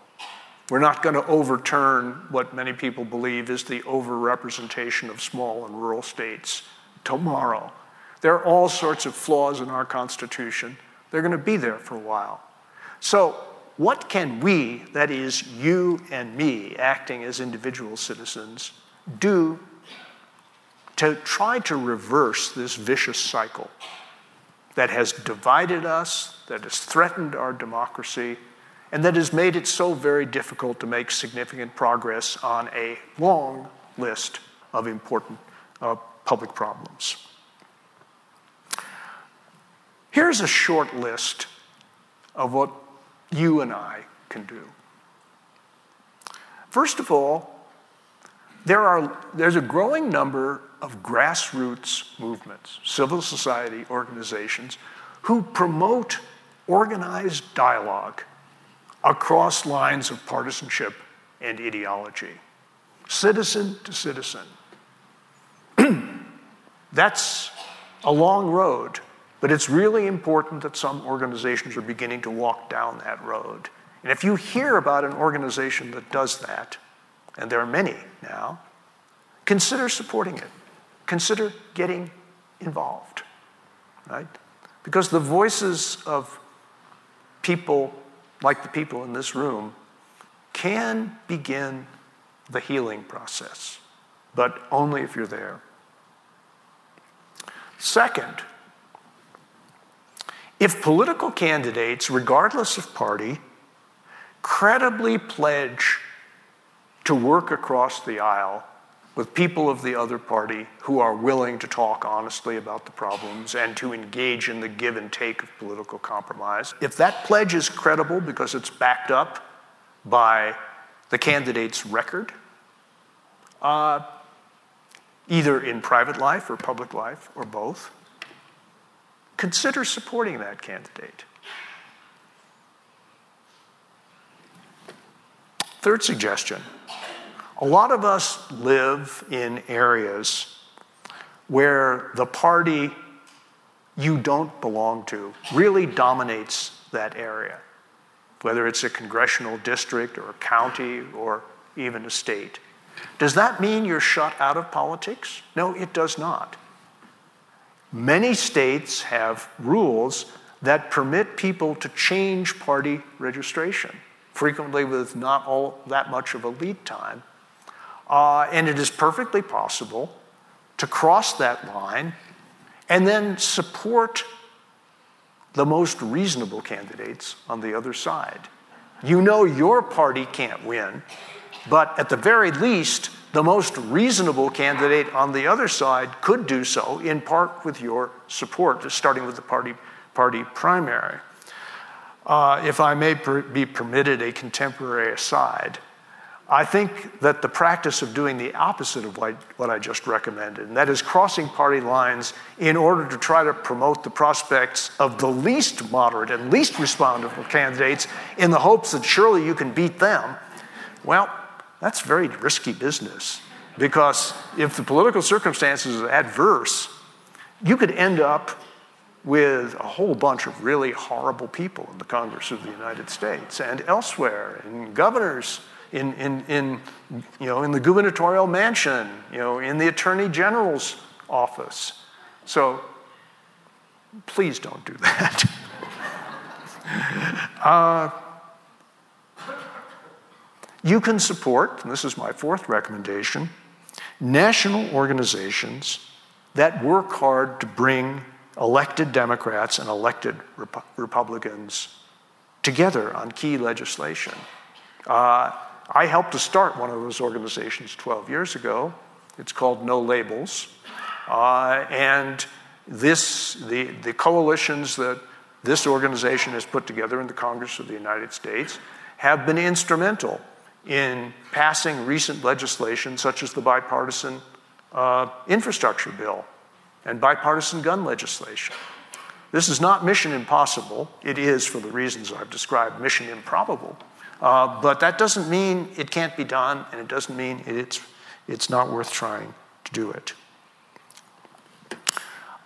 We're not going to overturn what many people believe is the overrepresentation of small and rural states tomorrow. There are all sorts of flaws in our Constitution. They're going to be there for a while. So, what can we, that is, you and me, acting as individual citizens, do to try to reverse this vicious cycle that has divided us, that has threatened our democracy, and that has made it so very difficult to make significant progress on a long list of important uh, public problems. Here's a short list of what you and I can do. First of all, there are, there's a growing number of grassroots movements, civil society organizations, who promote organized dialogue across lines of partisanship and ideology, citizen to citizen. That's a long road, but it's really important that some organizations are beginning to walk down that road. And if you hear about an organization that does that, and there are many now, consider supporting it. Consider getting involved, right? Because the voices of people like the people in this room, can begin the healing process, but only if you're there. Second, if political candidates, regardless of party, credibly pledge to work across the aisle with people of the other party who are willing to talk honestly about the problems and to engage in the give and take of political compromise. If that pledge is credible because it's backed up by the candidate's record, uh, either in private life or public life or both, consider supporting that candidate. Third suggestion a lot of us live in areas where the party you don't belong to really dominates that area, whether it's a congressional district or a county or even a state. Does that mean you're shut out of politics? No, it does not. Many states have rules that permit people to change party registration, frequently with not all that much of a lead time. Uh, and it is perfectly possible to cross that line and then support the most reasonable candidates on the other side. You know your party can't win, but at the very least, the most reasonable candidate on the other side could do so, in part with your support, starting with the party, party primary. Uh, if I may per- be permitted a contemporary aside, I think that the practice of doing the opposite of what, I just recommended, and that is crossing party lines in order to try to promote the prospects of the least moderate and least responsible candidates in the hopes that surely you can beat them, well, that's very risky business. Because if the political circumstances are adverse, you could end up with a whole bunch of really horrible people in the Congress of the United States and elsewhere, and governors in, in, in, you know, in the gubernatorial mansion, you know, in the attorney general's office. So please don't do that. uh, you can support, and this is my fourth recommendation, national organizations that work hard to bring elected Democrats and elected Rep- Republicans together on key legislation. Uh, I helped to start one of those organizations 12 years ago. It's called No Labels. Uh, and this, the, the coalitions that this organization has put together in the Congress of the United States have been instrumental in passing recent legislation such as the bipartisan uh, infrastructure bill and bipartisan gun legislation. This is not mission impossible. It is, for the reasons I've described, mission improbable. Uh, but that doesn't mean it can't be done, and it doesn't mean it's, it's not worth trying to do it.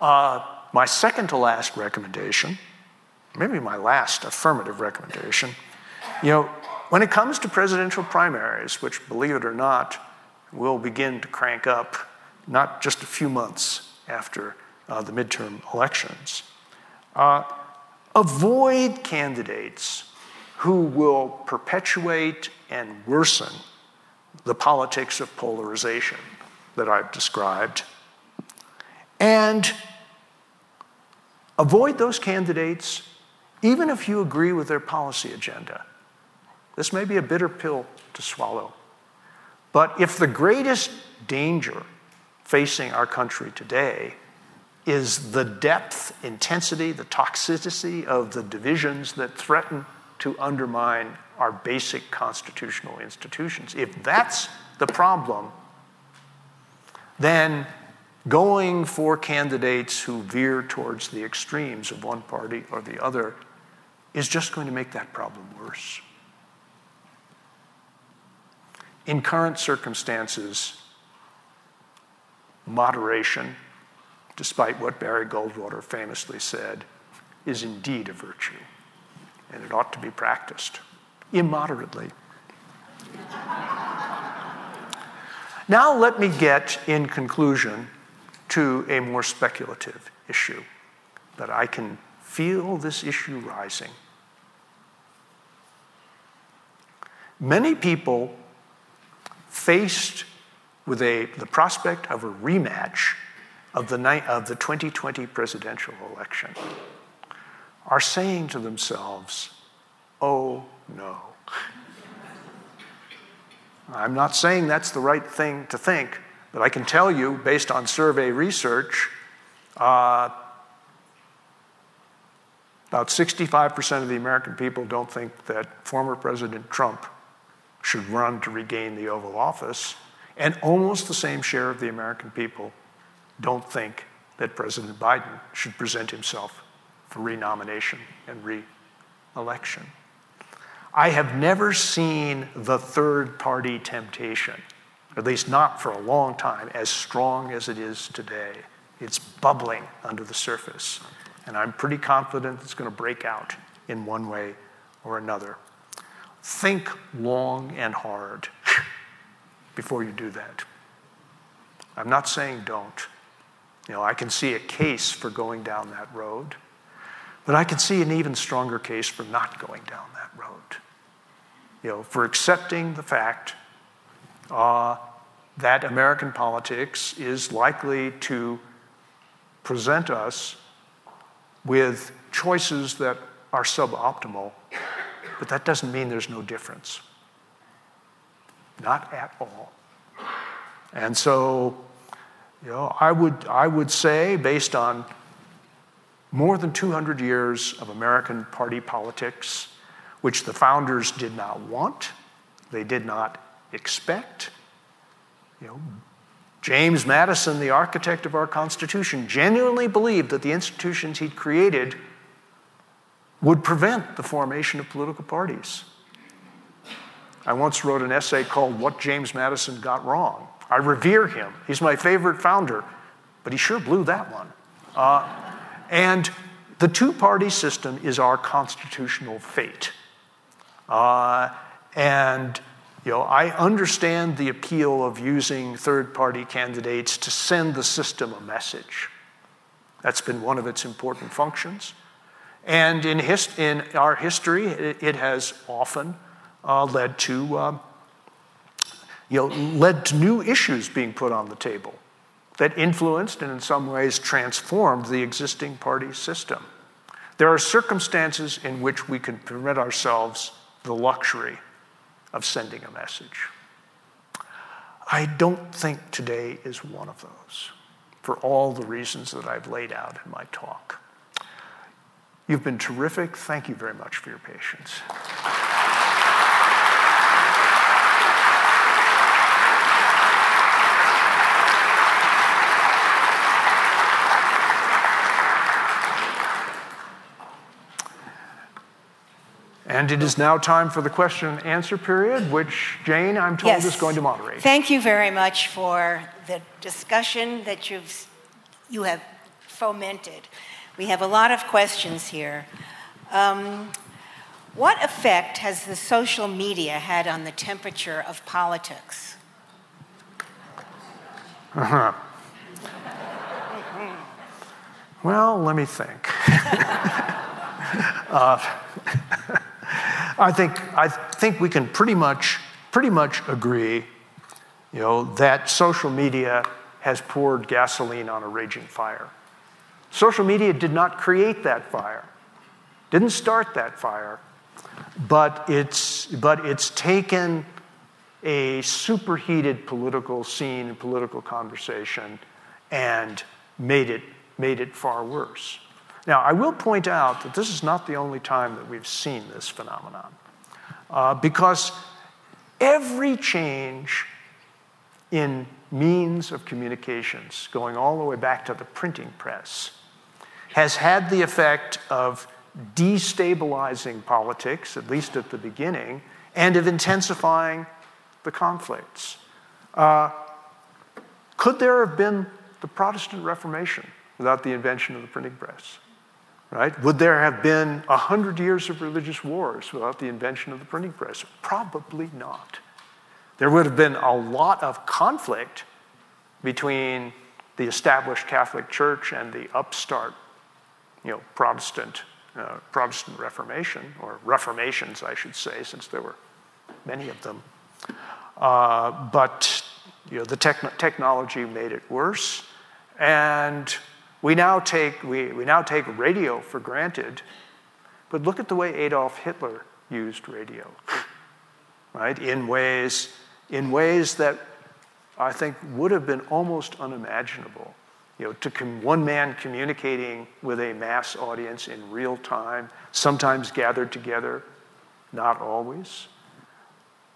Uh, my second to last recommendation, maybe my last affirmative recommendation, you know, when it comes to presidential primaries, which, believe it or not, will begin to crank up not just a few months after uh, the midterm elections, uh, avoid candidates who will perpetuate and worsen the politics of polarization that I've described. And avoid those candidates even if you agree with their policy agenda. This may be a bitter pill to swallow. But if the greatest danger facing our country today is the depth, intensity, the toxicity of the divisions that threaten to undermine our basic constitutional institutions. If that's the problem, then going for candidates who veer towards the extremes of one party or the other is just going to make that problem worse. In current circumstances, moderation, despite what Barry Goldwater famously said, is indeed a virtue and it ought to be practiced immoderately. now, let me get, in conclusion, to a more speculative issue that I can feel this issue rising. Many people faced with a, the prospect of a rematch of the, night, of the 2020 presidential election are saying to themselves, oh no. I'm not saying that's the right thing to think, but I can tell you, based on survey research, uh, about 65% of the American people don't think that former President Trump should run to regain the Oval Office, and almost the same share of the American people don't think that President Biden should present himself for renomination and re election. I have never seen the third party temptation, at least not for a long time, as strong as it is today. It's bubbling under the surface. And I'm pretty confident it's going to break out in one way or another. Think long and hard before you do that. I'm not saying don't. You know, I can see a case for going down that road. But I can see an even stronger case for not going down that road. You know, for accepting the fact uh, that American politics is likely to present us with choices that are suboptimal, but that doesn't mean there's no difference. Not at all. And so, you know, I would, I would say, based on more than 200 years of American party politics, which the founders did not want, they did not expect. You know, James Madison, the architect of our Constitution, genuinely believed that the institutions he'd created would prevent the formation of political parties. I once wrote an essay called What James Madison Got Wrong. I revere him. He's my favorite founder, but he sure blew that one. Uh, and the two party system is our constitutional fate. Uh, and you know, I understand the appeal of using third party candidates to send the system a message. That's been one of its important functions. And in, his, in our history, it, has often uh, led to uh, you know, led to new issues being put on the table that influenced and in some ways transformed the existing party system. There are circumstances in which we can permit ourselves the luxury of sending a message. I don't think today is one of those, for all the reasons that I've laid out in my talk. You've been terrific. Thank you very much for your patience. And it is now time for the question and answer period, which Jane, I'm told, yes. is going to moderate. Thank you very much for the discussion that you've, you have fomented. We have a lot of questions here. Um, what effect has the social media had on the temperature of politics? Uh-huh. well, let me think. uh, I think, I think we can pretty much, pretty much agree you know, that social media has poured gasoline on a raging fire. Social media did not create that fire, didn't start that fire, but it's, but it's taken a superheated political scene and political conversation and made it, made it far worse. Now, I will point out that this is not the only time that we've seen this phenomenon, uh, because every change in means of communications, going all the way back to the printing press, has had the effect of destabilizing politics, at least at the beginning, and of intensifying the conflicts. Uh, could there have been the Protestant Reformation without the invention of the printing press? Right? Would there have been a hundred years of religious wars without the invention of the printing press? Probably not. There would have been a lot of conflict between the established Catholic Church and the upstart, you know, Protestant, uh, Protestant Reformation, or Reformations, I should say, since there were many of them. Uh, but you know, the techn- technology made it worse, and we now take, we, we now take radio for granted, but look at the way Adolf Hitler used radio, right? In ways, in ways that I think would have been almost unimaginable. You know, to com- one man communicating with a mass audience in real time, sometimes gathered together, not always.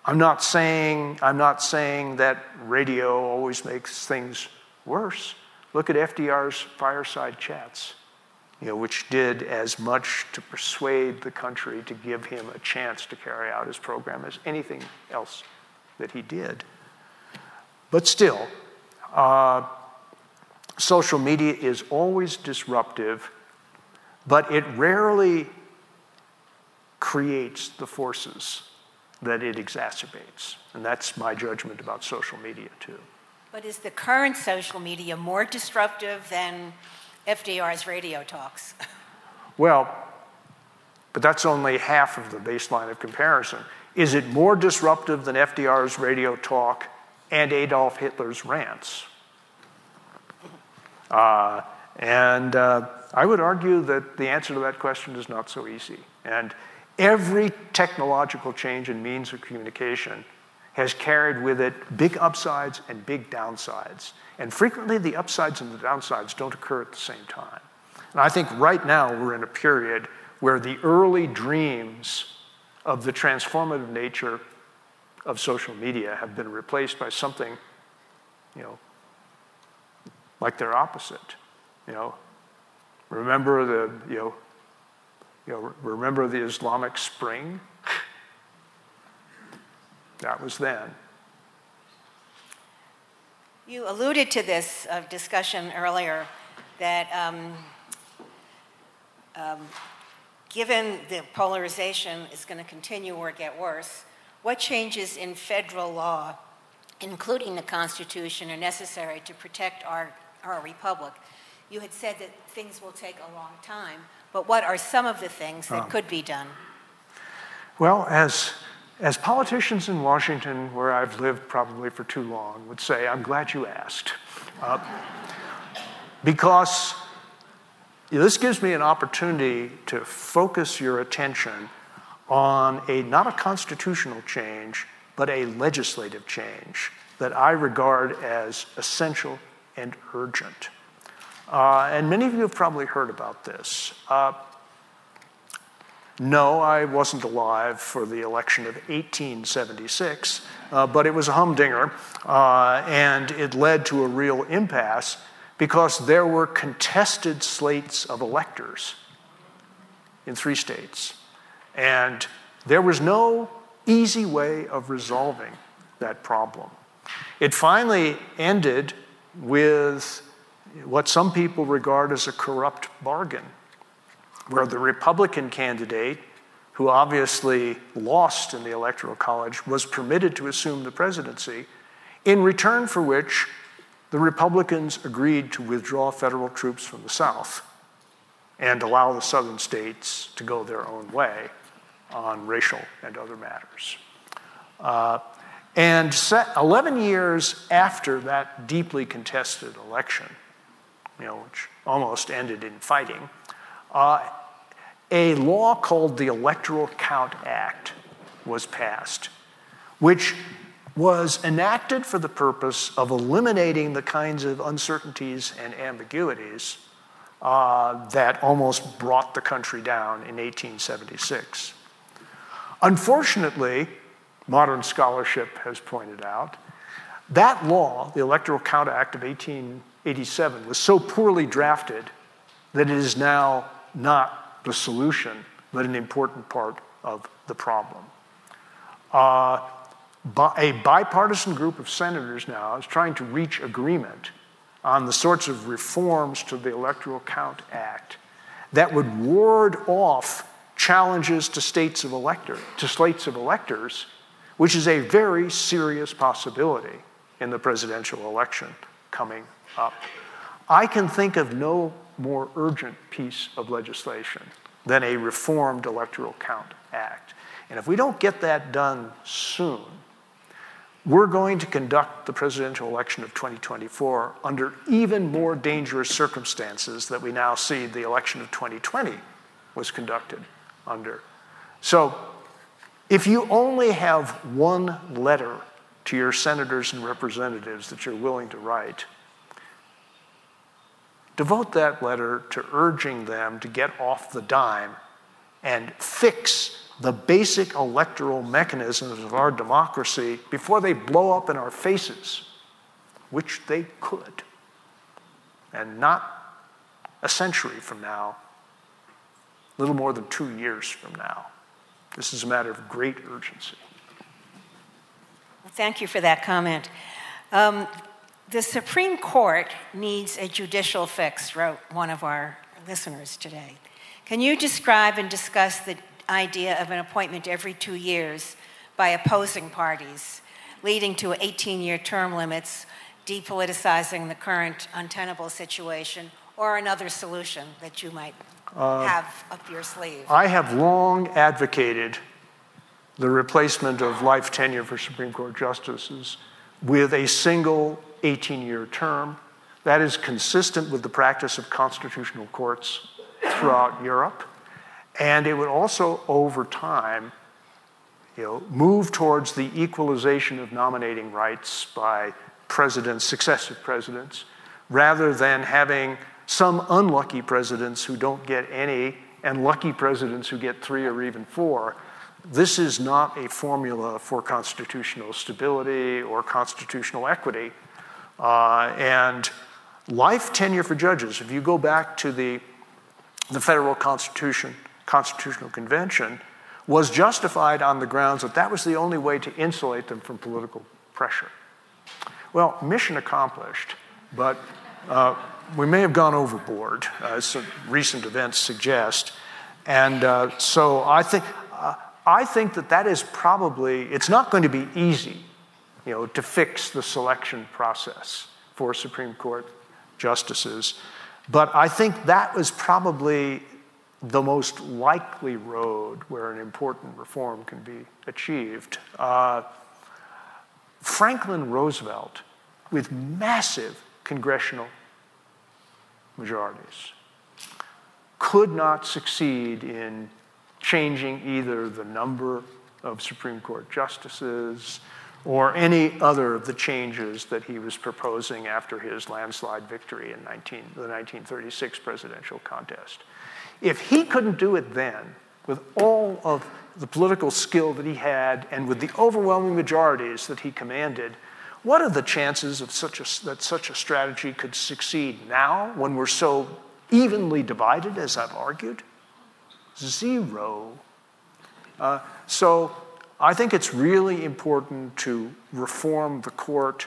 I'm not saying, I'm not saying that radio always makes things worse. Look at FDR's fireside chats, you know, which did as much to persuade the country to give him a chance to carry out his program as anything else that he did. But still, uh, social media is always disruptive, but it rarely creates the forces that it exacerbates. And that's my judgment about social media, too. But is the current social media more disruptive than FDR's radio talks? Well, but that's only half of the baseline of comparison. Is it more disruptive than FDR's radio talk and Adolf Hitler's rants? Uh, And uh, I would argue that the answer to that question is not so easy. And every technological change in means of communication has carried with it big upsides and big downsides. And frequently, the upsides and the downsides don't occur at the same time. And I think right now we're in a period where the early dreams of the transformative nature of social media have been replaced by something, you know, like their opposite. You know, remember the, you know, you know, remember the Islamic Spring? That was then. You alluded to this uh, discussion earlier that um, um, given the polarization is going to continue or get worse, what changes in federal law, including the Constitution, are necessary to protect our, our republic? You had said that things will take a long time, but what are some of the things that um, could be done? Well, as, as politicians in Washington, where I've lived probably for too long, would say, I'm glad you asked. Uh, because this gives me an opportunity to focus your attention on a not a constitutional change, but a legislative change that I regard as essential and urgent. Uh, and many of you have probably heard about this. Uh, no, I wasn't alive for the election of 1876, uh, but it was a humdinger, uh, and it led to a real impasse because there were contested slates of electors in three states. And there was no easy way of resolving that problem. It finally ended with what some people regard as a corrupt bargain, where the Republican candidate, who obviously lost in the Electoral College, was permitted to assume the presidency, in return for which the Republicans agreed to withdraw federal troops from the South and allow the southern states to go their own way on racial and other matters. Uh, and 11 years after that deeply contested election, you know, which almost ended in fighting, uh, a law called the Electoral Count Act was passed, which was enacted for the purpose of eliminating the kinds of uncertainties and ambiguities uh, that almost brought the country down in 1876. Unfortunately, modern scholarship has pointed out, that law, the Electoral Count Act of 1887, was so poorly drafted that it is now not the solution, but an important part of the problem. Uh, a bipartisan group of senators now is trying to reach agreement on the sorts of reforms to the Electoral Count Act that would ward off challenges to states of elector, to slates of electors, which is a very serious possibility in the presidential election coming up. I can think of no more urgent piece of legislation than a reformed Electoral Count Act. And if we don't get that done soon, we're going to conduct the presidential election of 2024 under even more dangerous circumstances that we now see the election of 2020 was conducted under. So, if you only have one letter to your senators and representatives that you're willing to write, devote that letter to urging them to get off the dime and fix the basic electoral mechanisms of our democracy before they blow up in our faces, which they could. And not a century from now, a little more than two years from now. This is a matter of great urgency. Thank you for that comment. Um, the Supreme Court needs a judicial fix, wrote one of our listeners today. Can you describe and discuss the idea of an appointment every two years by opposing parties, leading to 18 year term limits, depoliticizing the current untenable situation, or another solution that you might uh, have up your sleeve? I have long advocated the replacement of life tenure for Supreme Court justices with a single 18 year term That is consistent with the practice of constitutional courts throughout Europe. And it would also, over time, you know, move towards the equalization of nominating rights by presidents, successive presidents, rather than having some unlucky presidents who don't get any and lucky presidents who get three or even four. This is not a formula for constitutional stability or constitutional equity. Uh, and life tenure for judges, if you go back to the, the federal constitution, constitutional convention, was justified on the grounds that that was the only way to insulate them from political pressure. Well, mission accomplished, but uh, we may have gone overboard, as some recent events suggest. And uh, so I think, uh, I think that that is probably, it's not going to be easy, you know, to fix the selection process for Supreme Court justices. But I think that was probably the most likely road where an important reform can be achieved. Uh, Franklin Roosevelt, with massive congressional majorities, could not succeed in changing either the number of Supreme Court justices or any other of the changes that he was proposing after his landslide victory in 19, the 1936 presidential contest. If he couldn't do it then, with all of the political skill that he had and with the overwhelming majorities that he commanded, what are the chances of such a, that such a strategy could succeed now when we're so evenly divided, as I've argued? Zero. Uh, so I think it's really important to reform the court.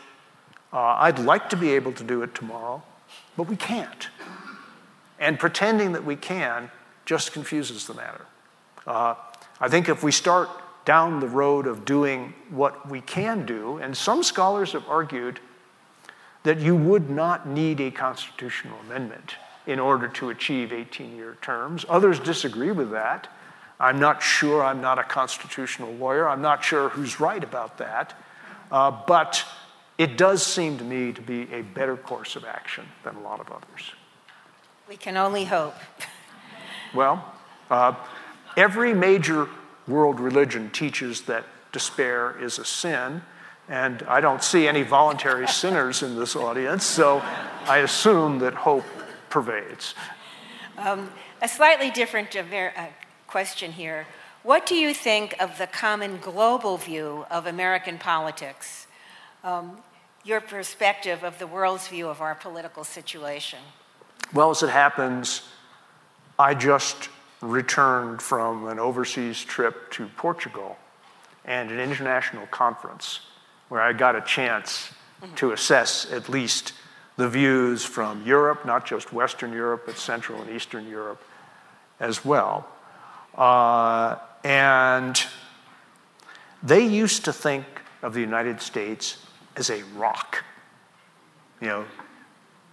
Uh, I'd like to be able to do it tomorrow, but we can't. And pretending that we can just confuses the matter. Uh, I think if we start down the road of doing what we can do, and some scholars have argued that you would not need a constitutional amendment in order to achieve 18 year terms. Others disagree with that. I'm not sure, I'm not a constitutional lawyer, I'm not sure who's right about that. Uh, but it does seem to me to be a better course of action than a lot of others. We can only hope. well, uh, every major world religion teaches that despair is a sin, and I don't see any voluntary sinners in this audience, so I assume that hope pervades. Um, a slightly different uh, question here. What do you think of the common global view of American politics? Um, your perspective of the world's view of our political situation? Well, as it happens, I just returned from an overseas trip to Portugal and an international conference where I got a chance mm-hmm. to assess at least the views from Europe, not just Western Europe, but Central and Eastern Europe as well. Uh, and they used to think of the United States as a rock. You know,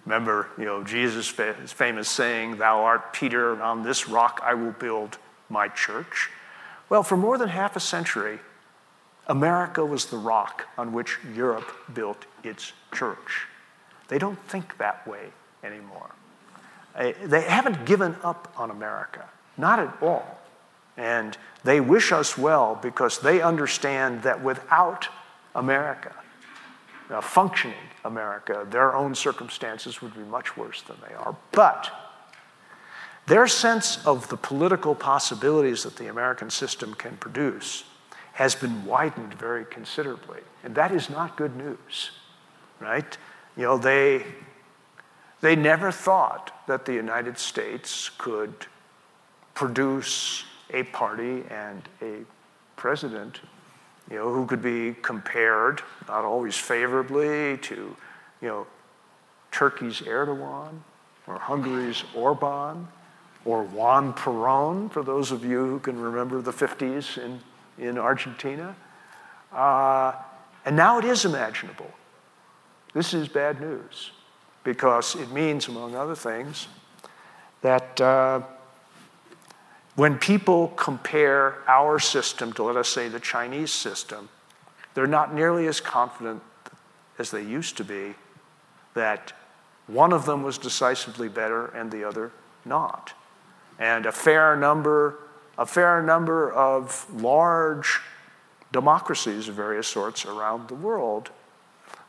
Remember, you know, Jesus' famous saying, Thou art Peter, and on this rock I will build my church. Well, for more than half a century, America was the rock on which Europe built its church. They don't think that way anymore. They haven't given up on America, not at all. And they wish us well because they understand that without America, a functioning America, their own circumstances would be much worse than they are. But their sense of the political possibilities that the American system can produce has been widened very considerably. And that is not good news, right? You know, they, they never thought that the United States could produce a party and a president you know, who could be compared, not always favorably, to, you know, Turkey's Erdogan or Hungary's Orban or Juan Perón, for those of you who can remember the 50s in, in Argentina. Uh, and now it is imaginable. This is bad news because it means, among other things, that. Uh, when people compare our system to, let us say, the Chinese system, they're not nearly as confident as they used to be that One of them was decisively better and the other not. And a fair number, a fair number of large democracies of various sorts around the world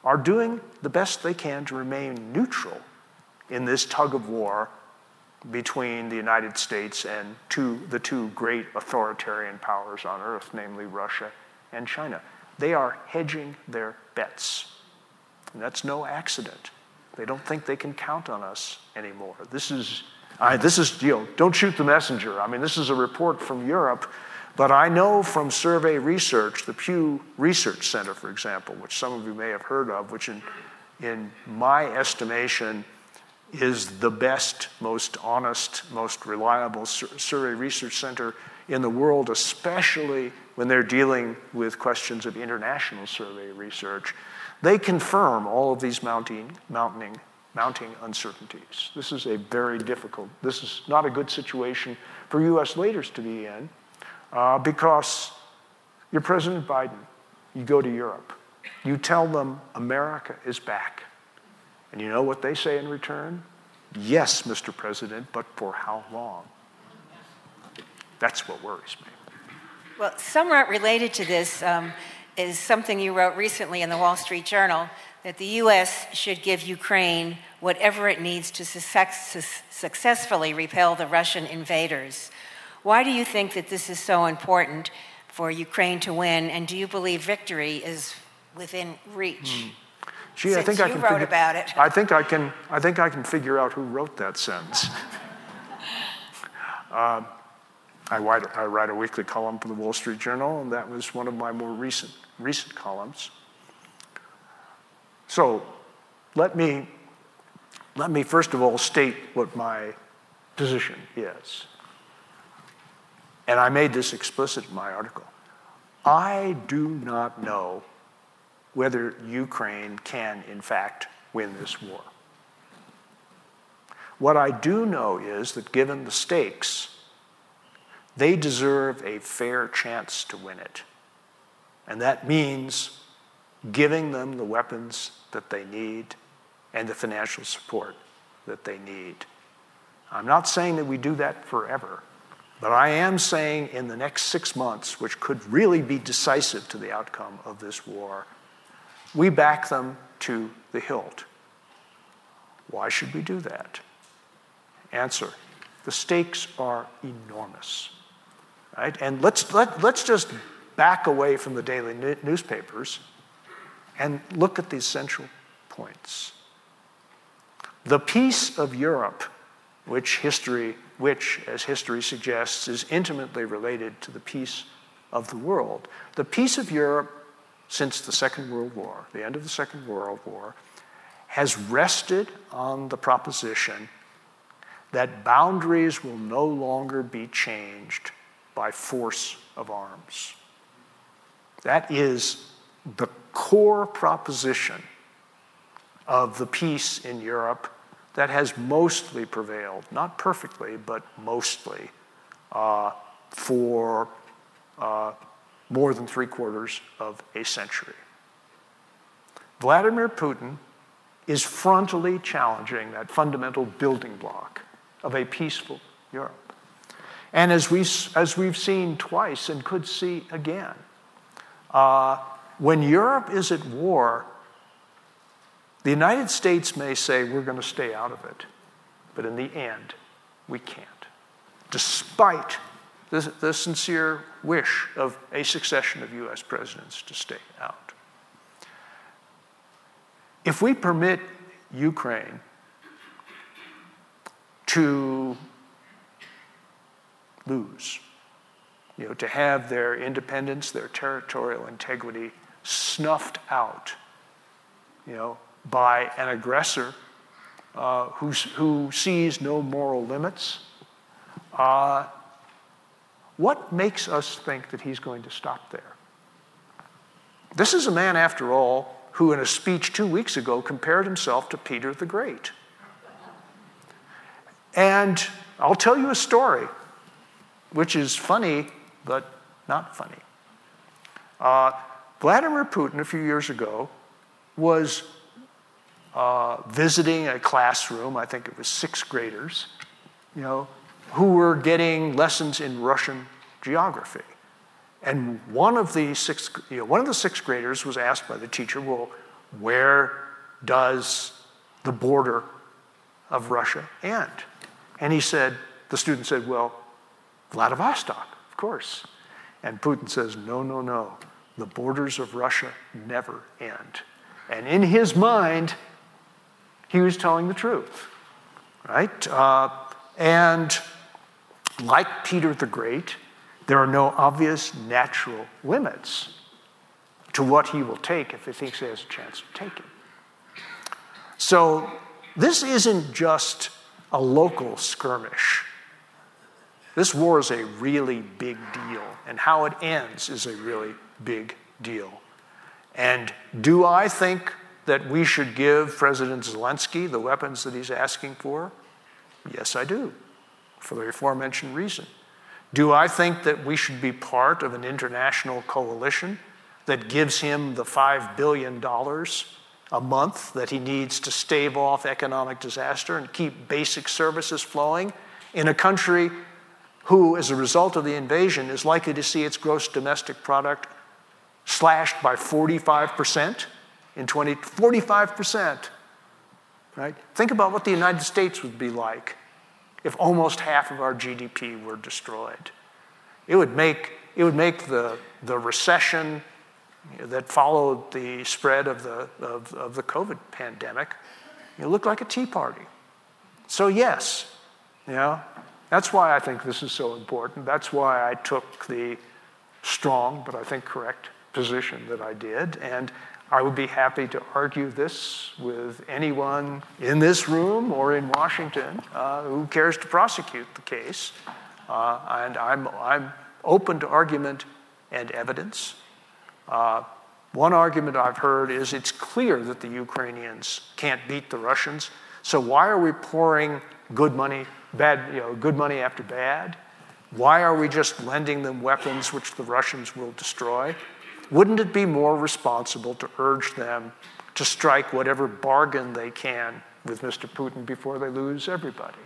are doing the best they can to remain neutral in this tug of war between the United States and two, the two great authoritarian powers on earth, namely Russia and China. They are hedging their bets. And that's no accident. They don't think they can count on us anymore. This is, I, this is, you know, don't shoot the messenger. I mean, this is a report from Europe, but I know from survey research, the Pew Research Center, for example, which some of you may have heard of, which in, in my estimation is the best, most honest, most reliable survey research center in the world, especially when they're dealing with questions of international survey research. They confirm all of these mounting, mounting, mounting uncertainties. This is a very difficult, this is not a good situation for US leaders to be in uh, because you're President Biden, you go to Europe, you tell them America is back. And you know what they say in return? Yes, Mr. President, but for how long? That's what worries me. Well, somewhat related to this um, is something you wrote recently in the Wall Street Journal that the U.S. should give Ukraine whatever it needs to success- successfully repel the Russian invaders. Why do you think that this is so important for Ukraine to win, and do you believe victory is within reach? Mm. Gee, Since I think I can figure, about it. I think I can. I think I can figure out who wrote that sentence. um, I, write, I write a weekly column for the Wall Street Journal, and that was one of my more recent recent columns. So, let me let me first of all state what my position is. And I made this explicit in my article. I do not know whether Ukraine can, in fact, win this war. What I do know is that given the stakes, they deserve a fair chance to win it. And that means giving them the weapons that they need and the financial support that they need. I'm not saying that we do that forever, but I am saying in the next six months, which could really be decisive to the outcome of this war, we back them to the hilt. Why should we do that? Answer the stakes are enormous. Right? And let's, let, let's just back away from the daily newspapers and look at these central points. The peace of Europe, which history, which, as history suggests, is intimately related to the peace of the world. The peace of Europe since the Second World War, the end of the Second World War, has rested on the proposition that boundaries will no longer be changed by force of arms. That is the core proposition of the peace in Europe that has mostly prevailed, not perfectly, but mostly, uh, for uh, more than three quarters of a century. Vladimir Putin is frontally challenging that fundamental building block of a peaceful Europe. And as, we, as we've seen twice and could see again, uh, when Europe is at war, the United States may say we're going to stay out of it, but in the end, we can't. Despite the, the sincere wish of a succession of US presidents to stay out. If we permit Ukraine to lose, you know, to have their independence, their territorial integrity snuffed out, you know, by an aggressor uh, who sees no moral limits, uh, what makes us think that he's going to stop there? This is a man, after all, who in a speech two weeks ago compared himself to Peter the Great. And I'll tell you a story, which is funny, but not funny. Uh, Vladimir Putin, a few years ago, was uh, visiting a classroom, I think it was sixth graders, you know, who were getting lessons in Russian geography. And one of the sixth, you know, one of the sixth graders was asked by the teacher, well, where does the border of Russia end? And he said, the student said, well, Vladivostok, of course. And Putin says, no, no, no. The borders of Russia never end. And in his mind, he was telling the truth, right? Uh, and like Peter the Great, there are no obvious natural limits to what he will take if he thinks he has a chance of taking. So this isn't just a local skirmish. This war is a really big deal, and how it ends is a really big deal. And do I think that we should give President Zelensky the weapons that he's asking for? Yes, I do, for the aforementioned reason. Do I think that we should be part of an international coalition that gives him the $5 billion a month that he needs to stave off economic disaster and keep basic services flowing in a country who, as a result of the invasion, is likely to see its gross domestic product slashed by 45% in 20, 45%. Right? Think about what the United States would be like if almost half of our GDP were destroyed. It would make, it would make the, the recession that followed the spread of the, of, of the COVID pandemic look like a tea party. So, yes, you know, that's why I think this is so important. That's why I took the strong, but I think correct position that I did. And I would be happy to argue this with anyone in this room or in Washington uh, who cares to prosecute the case. Uh, and I'm, I'm open to argument and evidence. Uh, one argument I've heard is it's clear that the Ukrainians can't beat the Russians, so why are we pouring good money, bad, you know, good money after bad? Why are we just lending them weapons which the Russians will destroy? Wouldn't it be more responsible to urge them to strike whatever bargain they can with Mr. Putin before they lose everybody?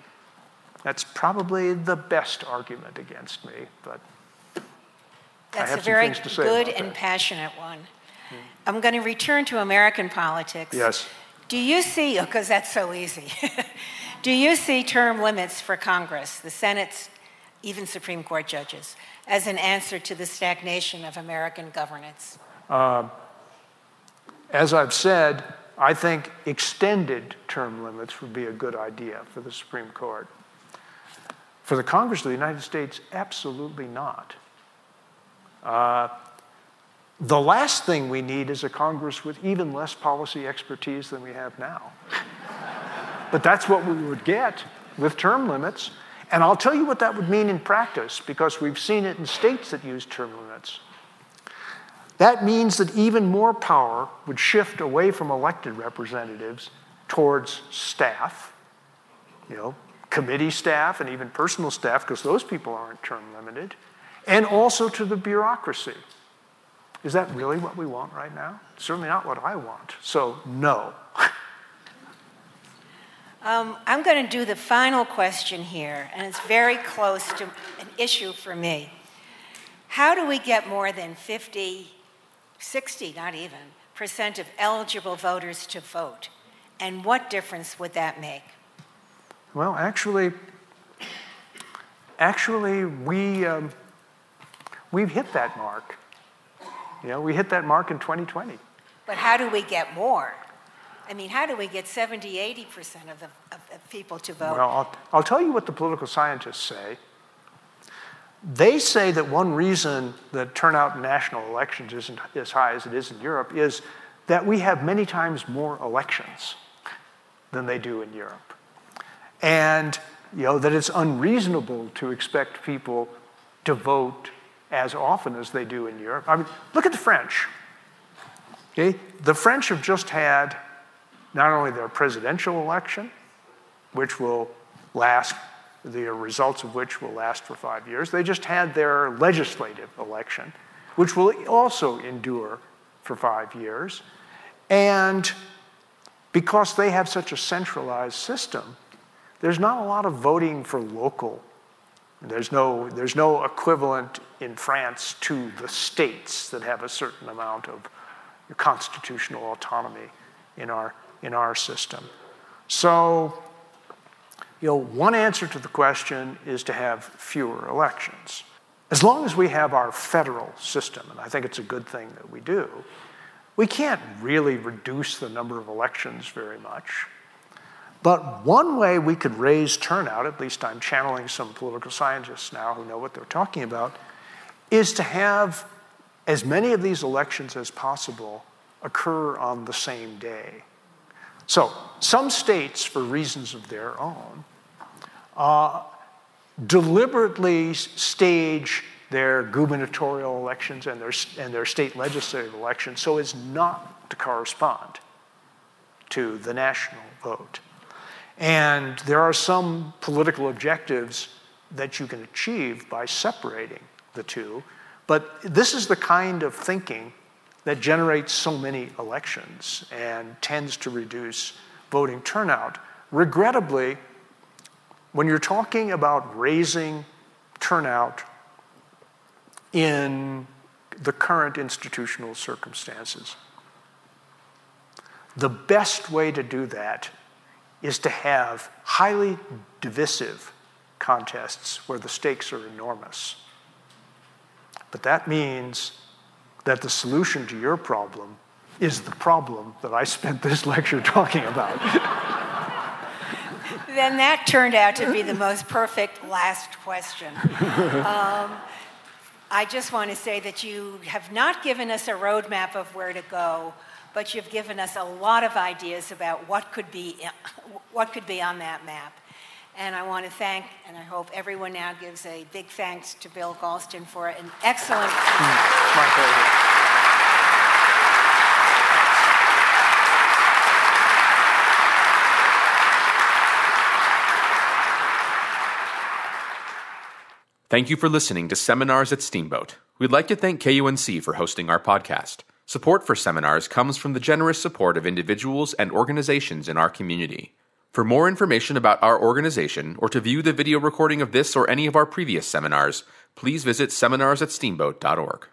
That's probably the best argument against me, but that's a very good and that. passionate one. Hmm. I'm going to return to American politics. Yes. Do you see, because oh, that's so easy, do you see term limits for Congress, the Senate's, even Supreme Court judges, as an answer to the stagnation of American governance? Uh, as I've said, I think extended term limits would be a good idea for the Supreme Court. For the Congress of the United States, absolutely not. Uh, the last thing we need is a Congress with even less policy expertise than we have now. but that's what we would get with term limits. And I'll tell you what that would mean in practice, because we've seen it in states that use term limits. That means that even more power would shift away from elected representatives towards staff, you know, committee staff and even personal staff, because those people aren't term limited and also to the bureaucracy. Is that really what we want right now? Certainly not what I want. So, no. um, I'm going to do the final question here, and it's very close to an issue for me. How do we get more than 50, 60, not even, percent of eligible voters to vote? And what difference would that make? Well, actually, actually, we. Um, We've hit that mark. You know, we hit that mark in 2020. But how do we get more? I mean, how do we get 70, 80% of the of, of people to vote? Well, I'll, I'll tell you what the political scientists say. They say that one reason that turnout in national elections isn't as high as it is in Europe is that we have many times more elections than they do in Europe. And you know that it's unreasonable to expect people to vote as often as they do in Europe. I mean, look at the French. Okay? The French have just had not only their presidential election, which will last, the results of which will last for five years, they just had their legislative election, which will also endure for five years. And because they have such a centralized system, there's not a lot of voting for local. There's no, there's no equivalent in France to the states that have a certain amount of constitutional autonomy in our, in our system. So, you know, one answer to the question is to have fewer elections. As long as we have our federal system, and I think it's a good thing that we do, we can't really reduce the number of elections very much. But one way we could raise turnout, at least I'm channeling some political scientists now who know what they're talking about, is to have as many of these elections as possible occur on the same day. So, some states, for reasons of their own, uh, deliberately stage their gubernatorial elections and their, and their state legislative elections so as not to correspond to the national vote. And there are some political objectives that you can achieve by separating the two. But this is the kind of thinking that generates so many elections and tends to reduce voting turnout. Regrettably, when you're talking about raising turnout in the current institutional circumstances. The best way to do that is to have highly divisive contests where the stakes are enormous. But that means that the solution to your problem is the problem that I spent this lecture talking about. then that turned out to be the most perfect last question. Um, I just want to say that you have not given us a roadmap of where to go, but you've given us a lot of ideas about what could be, what could be on that map. And I want to thank, and I hope everyone now gives a big thanks to Bill Galston for an excellent. My. Thank you for listening to Seminars at Steamboat. We'd like to thank KUNC for hosting our podcast. Support for seminars comes from the generous support of individuals and organizations in our community. For more information about our organization or to view the video recording of this or any of our previous seminars, please visit seminarsatsteamboat.org.